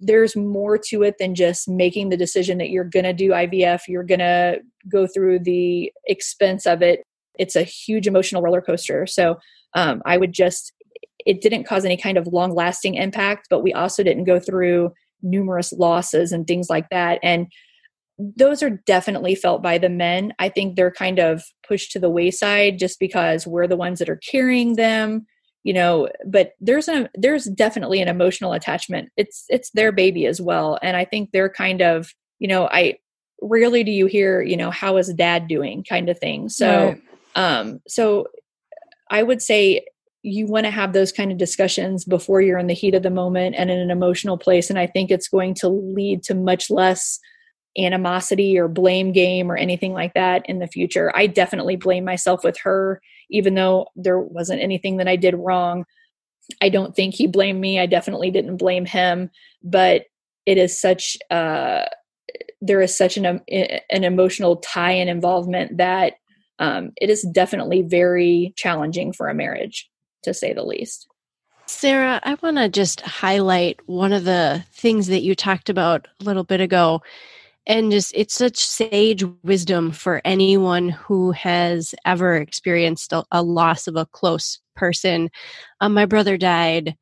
there's more to it than just making the decision that you're going to do IVF, you're going to go through the expense of it. It's a huge emotional roller coaster. So um, I would just, it didn't cause any kind of long lasting impact, but we also didn't go through numerous losses and things like that. And those are definitely felt by the men. I think they're kind of pushed to the wayside just because we're the ones that are carrying them you know but there's a there's definitely an emotional attachment it's it's their baby as well and i think they're kind of you know i rarely do you hear you know how is dad doing kind of thing so right. um so i would say you want to have those kind of discussions before you're in the heat of the moment and in an emotional place and i think it's going to lead to much less animosity or blame game or anything like that in the future i definitely blame myself with her even though there wasn't anything that I did wrong. I don't think he blamed me. I definitely didn't blame him, but it is such uh there is such an um, an emotional tie and involvement that um, it is definitely very challenging for a marriage, to say the least. Sarah, I want to just highlight one of the things that you talked about a little bit ago and just it's such sage wisdom for anyone who has ever experienced a, a loss of a close person. Um, my brother died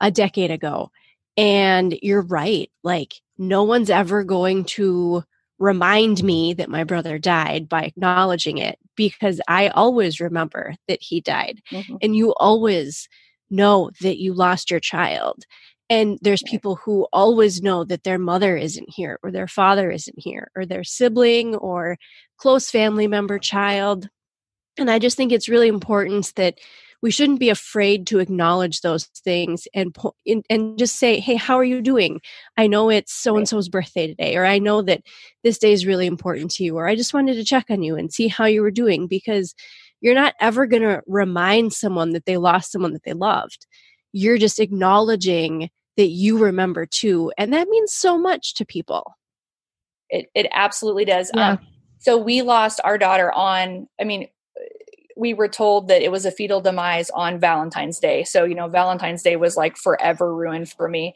a decade ago and you're right like no one's ever going to remind me that my brother died by acknowledging it because i always remember that he died. Mm-hmm. and you always know that you lost your child and there's people who always know that their mother isn't here or their father isn't here or their sibling or close family member child. And i just think it's really important that we shouldn't be afraid to acknowledge those things and and just say hey how are you doing? I know it's so and so's birthday today or i know that this day is really important to you or i just wanted to check on you and see how you were doing because you're not ever going to remind someone that they lost someone that they loved. You're just acknowledging that you remember too and that means so much to people it, it absolutely does Yeah. um, so we lost our daughter on i mean we were told that it was a fetal demise on valentine's day so you know valentine's day was like forever ruined for me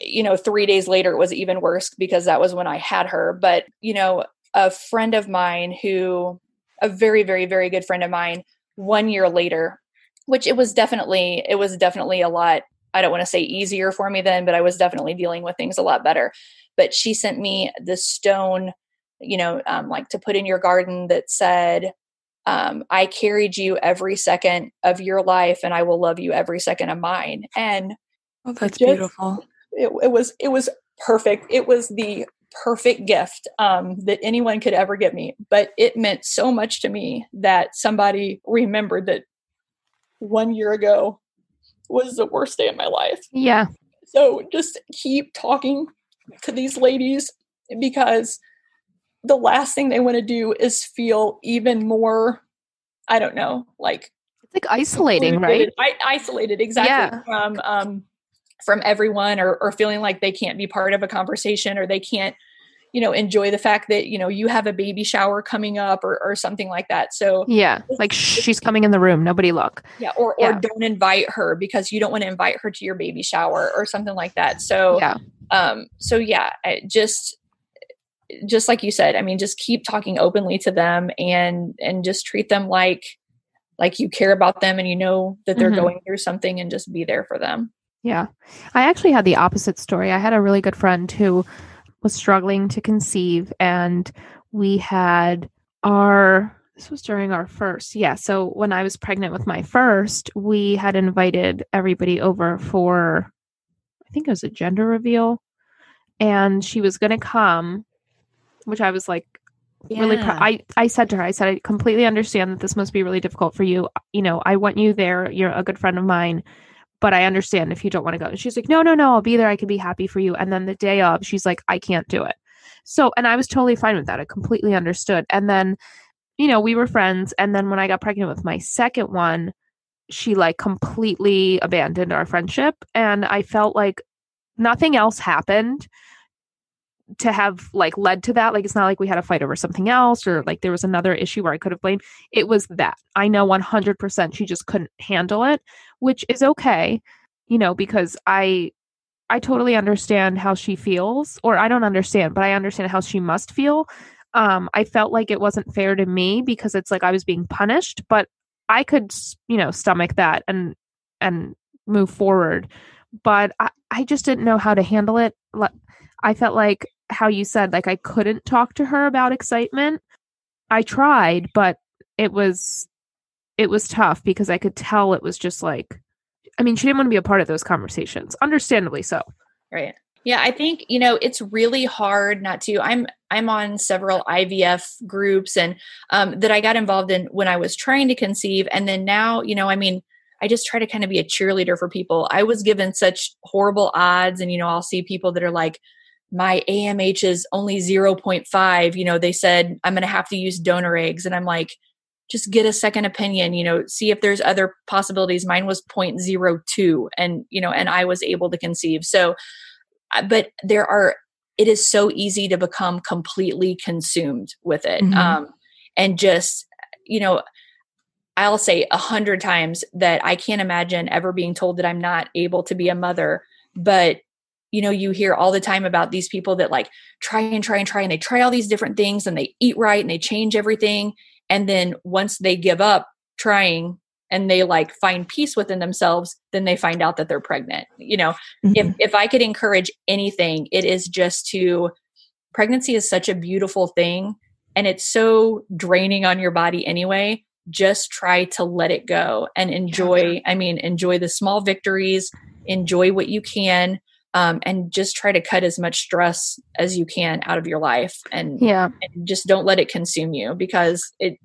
you know three days later it was even worse because that was when i had her but you know a friend of mine who a very very very good friend of mine one year later which it was definitely it was definitely a lot i don't want to say easier for me then but i was definitely dealing with things a lot better. But she sent me the stone you know um, like to put in your garden that said um, i carried you every second of your life and i will love you every second of mine. And Oh, that's Just- beautiful. it, it was it was perfect. It was the perfect gift um, that anyone could ever give me. But it meant so much to me that somebody remembered that one year ago was the worst day of my life Yeah. so just keep talking to these ladies because the last thing they want to do is feel even more i don't know like It's like isolating, right? I, isolated exactly Yeah. from um from everyone or or feeling like they can't be part of a conversation or they can't you know enjoy the fact that you know you have a baby shower coming up or or something like that so Yeah. Like she's coming in the room. Nobody look. yeah or or Yeah. don't invite her because you don't want to invite her to your baby shower or something like that so Yeah. um so yeah I just just like you said i mean just keep talking openly to them and and just treat them like like you care about them and you know that they're Mhm. going through something and just be there for them Yeah. I actually had the opposite story. I had a really good friend who was struggling to conceive, and we had our, this was during our first. Yeah. So when I was pregnant with my first, we had invited everybody over for, I think it was a gender reveal. And she was going to come, which I was like, really pr- I, I said to her i said i completely understand that this must be really difficult for you you know i want you there you're a good friend of mine but i understand if you don't want to go. And she's like no no no i'll be there. I can be happy for you. And then the day of she's like i can't do it. So and i was totally fine with that. I completely understood. And then you know we were friends. And then when i got pregnant with my second one she like completely abandoned our friendship. And i felt like nothing else happened to have like led to that. Like it's not like we had a fight over something else or like there was another issue where i could have blamed. It was that. I know 100% she just couldn't handle it which is okay you know because i i totally understand how she feels or i don't understand but i understand how she must feel. Um i felt like it wasn't fair to me because it's like i was being punished but i could you know stomach that and and move forward. But i, I just didn't know how to handle it. I felt like how you said like i couldn't talk to her about excitement. I tried but it was it was tough because i could tell it was just like i mean she didn't want to be a part of those conversations understandably so. Right. Yeah i think you know it's really hard not to i'm i'm on several ivf groups and um, that i got involved in when i was trying to conceive and then now you know i mean i just try to kind of be a cheerleader for people. I was given such horrible odds and you know i'll see people that are like my amh is only 0.5 you know they said i'm going to have to use donor eggs and i'm like just get a second opinion you know see if there's other possibilities. Mine was 0.02 and you know and i was able to conceive. So uh, but there are it is so easy to become completely consumed with it Mhm. um and just you know i'll say a hundred times that i can't imagine ever being told that i'm not able to be a mother but you know you hear all the time about these people that like try and try and try and they try all these different things and they eat right and they change everything and then once they give up trying and they like find peace within themselves then they find out that they're pregnant you know if mm-hmm. if I could encourage anything, it is just to pregnancy is such a beautiful thing and it's so draining on your body anyway. Just try to let it go and enjoy. I mean, enjoy the small victories, enjoy what you can. Um, and just try to cut as much stress as you can out of your life and, Yeah. and just don't let it consume you because it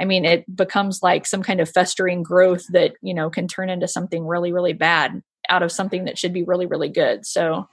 i mean it becomes like some kind of festering growth that you know can turn into something really really bad out of something that should be really really good so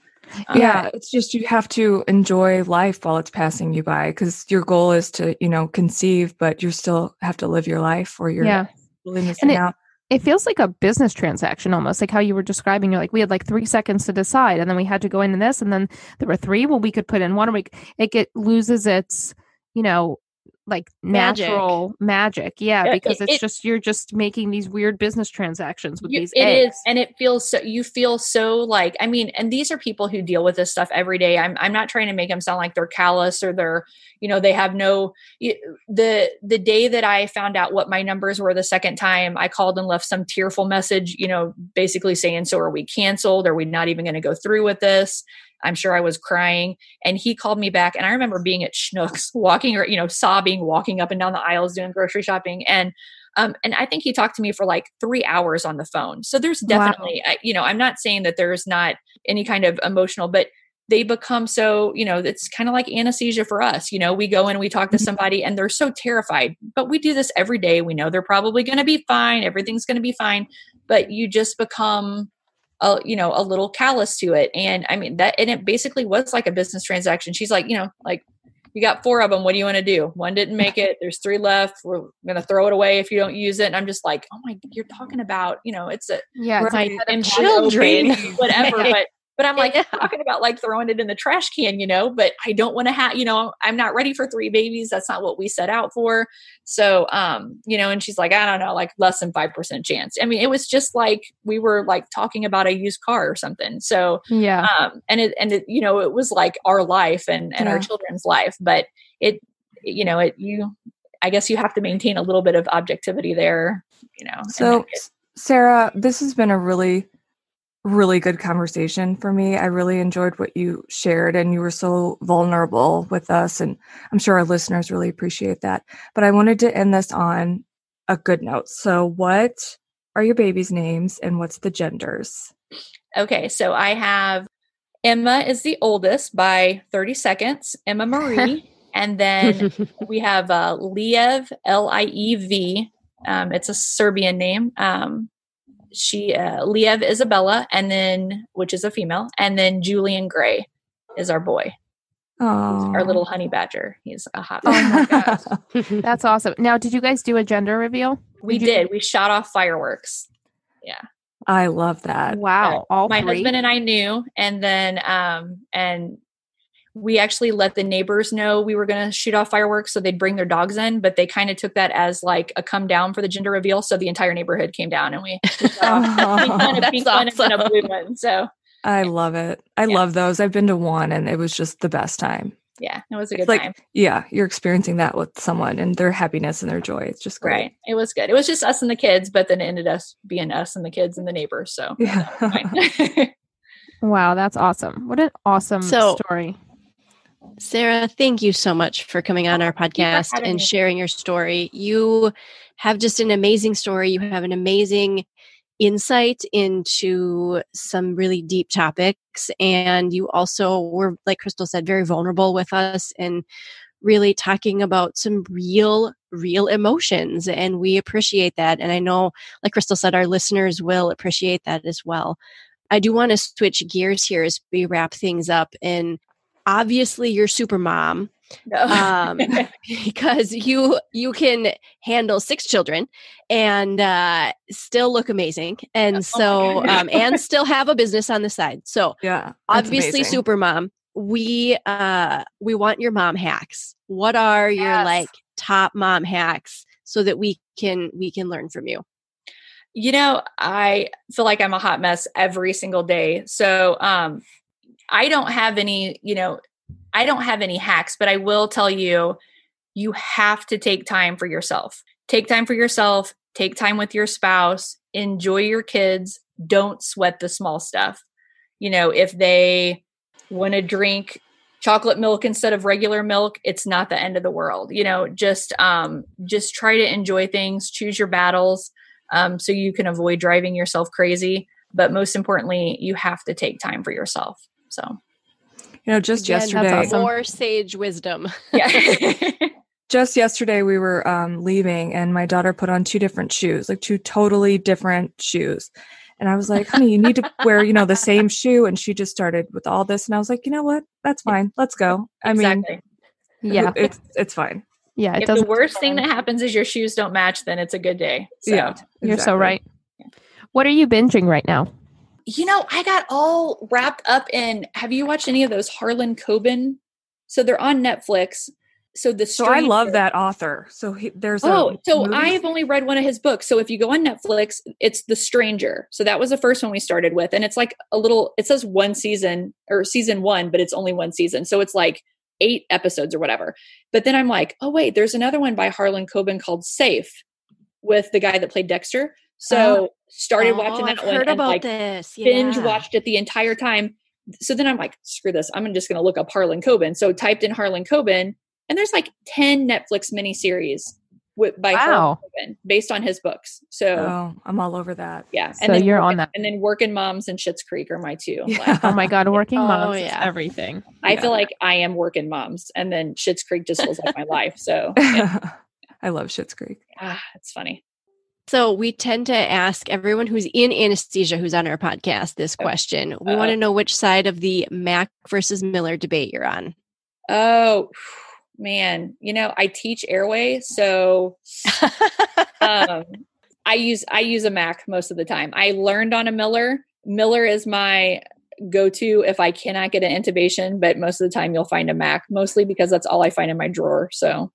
um, yeah, it's just you have to enjoy life while it's passing you by because your goal is to, you know, conceive, but you still have to live your life or you're Yeah. really missing it- out. It feels like a business transaction almost, like how you were describing. You're like, we had like three seconds to decide, and then we had to go into this, and then there were three. Well, we could put in one week. It get loses its, you know, like Magic. natural magic. Yeah, Yeah, because it- it's it- just you're just making these weird business transactions with You- these it is, eggs. and it feels so. You feel so like I mean, and these are people who deal with this stuff every day. I'm I'm not trying to make them sound like they're callous or they're you know they have no. you- The the day that I found out what my numbers were the second time, I called and left some tearful message. You know, basically saying, "So are we canceled? Are we not even going to go through with this?" I'm sure I was crying, and he called me back, and I remember being at Schnucks, walking or you know sobbing, walking up and down the aisles doing grocery shopping, and um, and I think he talked to me for like three hours on the phone. So there's Wow. definitely, I, you know, I'm not saying that there's not any kind of emotional, but they become so, you know, it's kind of like anesthesia for us. You know, we go in, we talk to somebody and they're so terrified, but we do this every day. We know they're probably going to be fine. Everything's going to be fine. But you just become, a, you know, a little callous to it. And I mean, that, and it basically was like a business transaction. She's like, you know, like, you got four of them. What do you want to do? One didn't make it. There's three left. We're going to throw it away if you don't use it. And I'm just like, oh my, you're talking about, you know, it's a, yeah, it's and children. whatever. But but I'm like Yeah. talking about like throwing it in the trash can, you know. But I don't want to have, you know, I'm not ready for three babies. That's not what we set out for. So, um, you know, and she's like, I don't know, like less than five percent chance. I mean, it was just like we were like talking about a used car or something. So, yeah, um, and it and it, you know, it was like our life and and our children's life. But it, you know, it you. I guess you have to maintain a little bit of objectivity there, you know. So, Sarah, this has been a really, really good conversation for me. I really enjoyed what you shared, and you were so vulnerable with us. And I'm sure our listeners really appreciate that. But I wanted to end this on a good note. So, what are your babies' names and what's the genders? Okay, so I have Emma is the oldest by 30 seconds, Emma Marie. and then we have uh, Liev, L I E V. Um, it's a Serbian name. Um, she, uh, Liev Isabella, and then, which is a female, and then Julian Gray is our boy, Oh, our little honey badger. He's a hot Oh one. my gosh. that's awesome. Now, did you guys do a gender reveal? We Did did. We shot off fireworks. Yeah, I love that. Wow, all my three. husband and I knew, and then um and we actually let the neighbors know we were going to shoot off fireworks so they'd bring their dogs in, but they kind of took that as like a come down for the gender reveal. So the entire neighborhood came down and we shot off a pink one, a That's one, and a awesome. blue one. So I love it. I Yeah. love those. I've been to one, and it was just the best time. yeah, it was a It's good like- time. Yeah, you're experiencing that with someone and their happiness and their joy. It's just great. Right. It was good. It was just us and the kids, but then it ended us being us and the kids and the neighbors. So Yeah. fine. Wow, that's awesome. What an awesome So- story. Sarah, thank you so much for coming on our podcast and me. sharing your story. You have just an amazing story. You have an amazing insight into some really deep topics. And you also were, like Crystal said, very vulnerable with us and really talking about some real, real emotions. And we appreciate that. And I know, like Crystal said, our listeners will appreciate that as well. I do want to switch gears here as we wrap things up. And obviously, you're super mom No. um, because you you can handle six children and uh, still look amazing, and Oh so um, and still have a business on the side. So Yeah. obviously, amazing. super mom. We uh, we want your mom hacks. What are your like top mom hacks so that we can we can learn from you? You know, I feel like I'm a hot mess every single day. So, um, I don't have any, you know, I don't have any hacks, but I will tell you, you have to take time for yourself. Take time for yourself, take time with your spouse, enjoy your kids, don't sweat the small stuff. You know, if they want to drink chocolate milk instead of regular milk, it's not the end of the world. You know, just um just try to enjoy things, choose your battles um, so you can avoid driving yourself crazy. but most importantly, you have to take time for yourself. So, You know, just Again, yesterday, awesome. More sage wisdom. yeah. just yesterday we were um, leaving and my daughter put on two different shoes like two totally different shoes and i was like honey you need to wear you know the same shoe and she just started with all this and i was like you know what that's fine let's go i exactly. mean Yeah. it's it's fine Yeah. It if the worst thing that happens is your shoes don't match, then it's a good day. So. yeah You're so right. What are you binging right now? You know, I got all wrapped up in. Have you watched any of those Harlan Coben? So they're on Netflix. So the so i love that author so he, there's a Oh, so movie- I've only read one of his books. So if you go on Netflix, it's The Stranger. So that was the first one we started with. And it's like a little, it says one season or season one, but it's only one season. So it's like eight episodes or whatever. But then I'm like, oh, wait, there's another one by Harlan Coben called Safe with the guy that played Dexter. So started Oh, watching that I've one heard and about like this. binge watched it the entire time. So then I'm like, screw this. I'm just going to look up Harlan Coben. So typed in Harlan Coben, and there's like 10 Netflix miniseries with, by Harlan Coben based on his books. So oh i'm all over that yeah. So you're on that. And then Working Moms and Schitt's Creek are my two. Yeah. Like, Oh my God. Working Oh, moms. is yeah. everything. I Yeah. feel like I am Working Moms, and then Schitt's Creek just feels like my life. So i love Schitt's creek ah, it's funny. So we tend to ask everyone who's in anesthesia who's on our podcast this Oh. question. We want to know which side of the Mac versus Miller debate you're on. Oh man, you know I teach airway, so um, I use I use a Mac most of the time. I learned on a Miller. Miller is my go-to if I cannot get an intubation, but most of the time you'll find a Mac, mostly because that's all I find in my drawer. So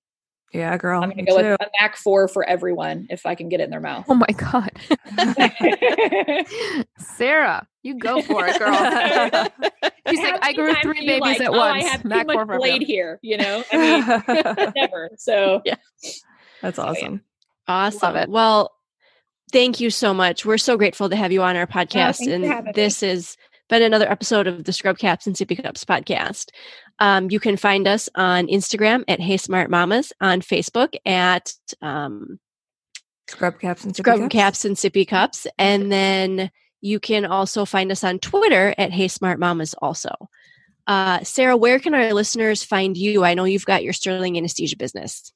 yeah girl I'm going to go too. with a Mac Four for everyone if I can get it in their mouth. Oh my God. Sarah, you go for it, girl. She's How like, I grew three babies like, at "Oh, once. I have Mac too four much blade here, you know. I mean, never. So yeah, that's Oh, yeah. awesome Awesome. it. Well, thank you so much. We're so grateful to have you on our oh, podcast. for having me. and this has been another episode of the Scrub Caps and Sippy Cups podcast. Um, you can find us on Instagram at Hey Smart Mamas, on Facebook at um, scrub caps and sippy Scrub cups. Caps and Sippy Cups. And then you can also find us on Twitter at Hey Smart Mamas also. Uh, Sarah, where can our listeners find you? I know you've got your Sterling anesthesia business.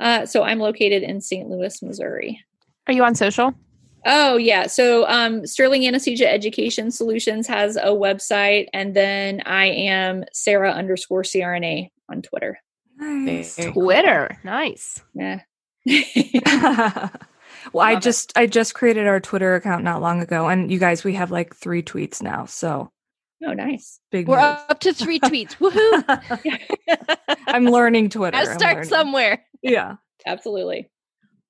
Uh, so I'm located in St. Louis, Missouri. Are you on social? Oh yeah. So um, Sterling Anesthesia Education Solutions has a website, and then I am Sarah underscore CRNA on Twitter. nice Twitter. Nice. Yeah. well i Love it. just i just created our twitter account not long ago and you guys we have like three tweets now so oh, nice. big We're moves. up to three tweets. Woohoo! i'm learning twitter I'm start learning. somewhere. yeah Absolutely.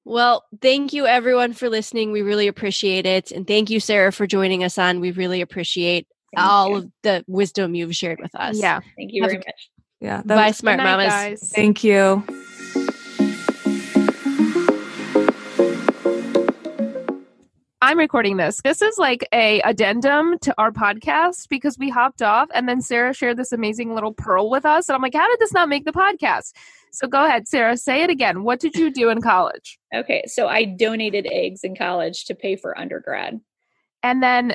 Well, thank you everyone for listening. We really appreciate it. And thank you, Sarah, for joining us on. We really appreciate Thank all you. of the wisdom you've shared with us. Yeah. Thank you Have very a- much. yeah Bye, smart night, mamas. guys. thank you I'm recording this. This is like a addendum to our podcast because we hopped off and then Sarah shared this amazing little pearl with us. And I'm like, how did this not make the podcast? So go ahead, Sarah, say it again. What did you do in college? Okay, so I donated eggs in college to pay for undergrad. And then,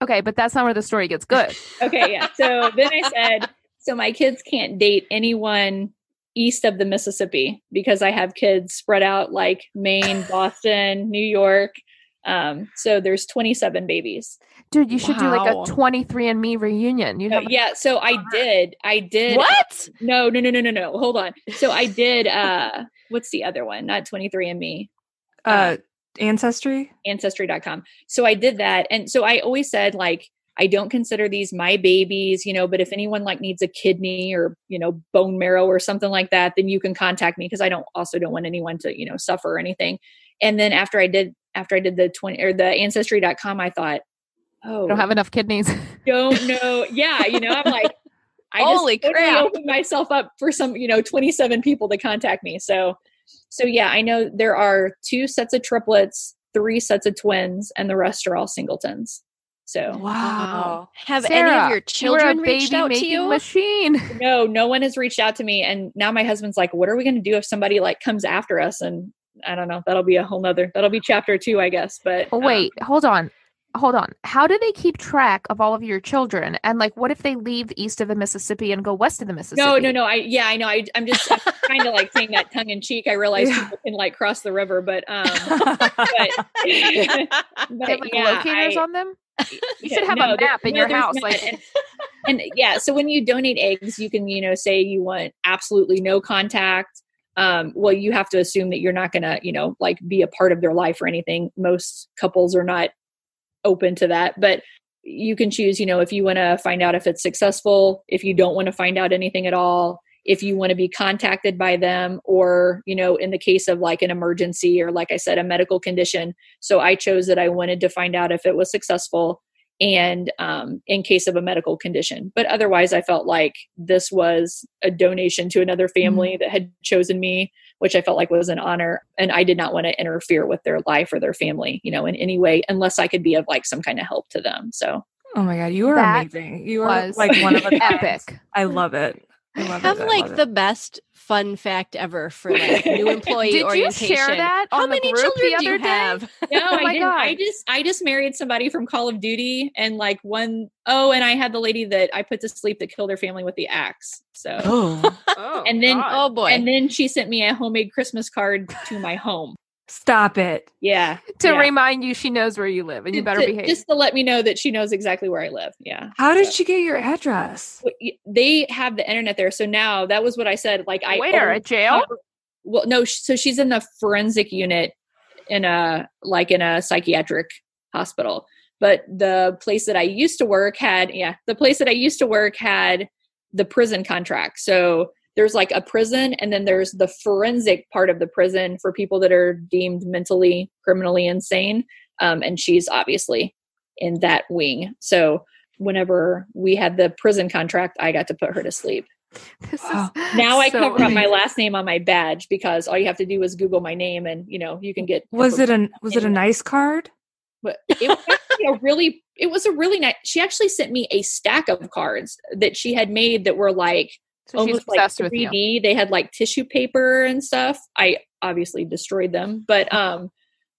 okay, but that's not where the story gets good. Okay, yeah. So then I said, so my kids can't date anyone east of the Mississippi because I have kids spread out like Maine, Boston, New York. Um, so there's 27 babies. Dude, you should do like a 23andMe reunion. You Uh, have yeah, so I did. I did. What? No, no, no, no, no, no. Hold on. So I did. uh What's the other one? Not 23andMe. uh ancestry ancestry.com. So I did that. And so I always said like I don't consider these my babies, you know, but if anyone like needs a kidney or, you know, bone marrow or something like that, then you can contact me because I don't also don't want anyone to, you know, suffer or anything. And then after I did after I did the 20 or the ancestry.com, I thought, oh, I don't have enough kidneys. don't know. Yeah, you know, I'm like, I just Holy totally crap. opened myself up for some, you know, 27 people to contact me. So, so yeah, I know there are two sets of triplets, three sets of twins, and the rest are all singletons. So wow Have any of your you were a children reached baby out to you? machine. no, no one has reached out to me, and now my husband's like, "What are we going to do if somebody like comes after us?" And I don't know. That'll be a whole nother. That'll be chapter two, I guess. But Oh, um, wait, hold on. hold on. How do they keep track of all of your children? And like, what if they leave east of the Mississippi and go west of the Mississippi? No, no, no. I yeah, I know. I, I'm just kind of like saying that tongue in cheek. I realize Yeah. people can like cross the river, but um, but, but They have like yeah, locators I- on them. You should have no, a there- map in no, your house. Like, and, and yeah, so when you donate eggs, you can you know say you want absolutely no contact. Um, well, you have to assume that you're not gonna you know like be a part of their life or anything. Most couples are not open to that, but you can choose. You know, if you want to find out if it's successful, if you don't want to find out anything at all. If you want to be contacted by them, or, you know, in the case of like an emergency or, like I said, a medical condition. So I chose that I wanted to find out if it was successful and um, in case of a medical condition. But otherwise, I felt like this was a donation to another family that had chosen me, which I felt like was an honor. And I did not want to interfere with their life or their family, you know, in any way, unless I could be of like some kind of help to them. So Oh my god, you are That amazing. You are like one of a kind. epic. I love it. I love have it. I like love it. the best fun fact ever for like new employee Did you share that How many children do you day? have? Oh no, Oh I my didn't. I just I just married somebody from Call of Duty and like one oh, and I had the lady that I put to sleep that killed her family with the axe. So Oh, Oh, And then- God. Oh boy. and then she sent me a homemade Christmas card to my home. Stop it. Yeah. to yeah. remind you she knows where you live and you better to- behave. Just to let me know that she knows exactly where I live. Yeah. How did So- she get your address? They have the internet there. So now that was what I said. Like I Where? At jail? Well, no. So she's in the forensic unit in a like in a psychiatric hospital. But the place that I used to work had yeah, the place that I used to work had the prison contract. So there's like a prison and then there's the forensic part of the prison for people that are deemed mentally criminally insane um, and she's obviously in that wing so whenever we had the prison contract i got to put her to sleep This is Wow. now i so cover up my last name on my badge because all you have to do is google my name and you know you can get Was it a was it a nice card? but it was actually a really it was a really nice she actually sent me a stack of cards that she had made that were like So she's almost like obsessed with 3D. you. They had like tissue paper and stuff. I obviously destroyed them, but um,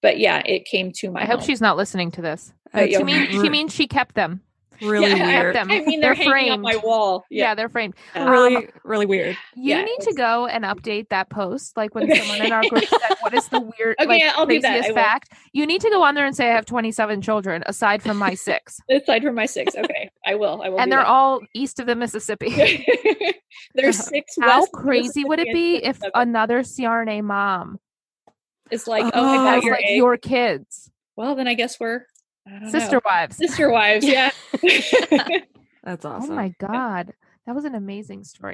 but yeah, it came to my. I hope home. she's not listening to this. Uh, She mean she means she kept them. Really Yeah, weird. them. I mean, they're, They're hanging on my wall. Yeah, Yeah, they're framed. Yeah. really, really weird. You Yeah, need to go and update that post. Like when Okay. someone in our group said, "What is the weird, Okay, like yeah, I'll do that. craziest will. fact?" You need to go on there and say, "I have 27 children aside from my six, aside from my six. Okay, I will. I will. and they're that. all east of the Mississippi." There's uh-huh. six. How west of the crazy would it be if seven. another CRNA mom it's like, oh, Oh, I got has your like egg. your kids, Well, then I guess we're I don't sister know. wives? sister wives. Yeah. That's awesome. Oh awesome. my god, that was an amazing story.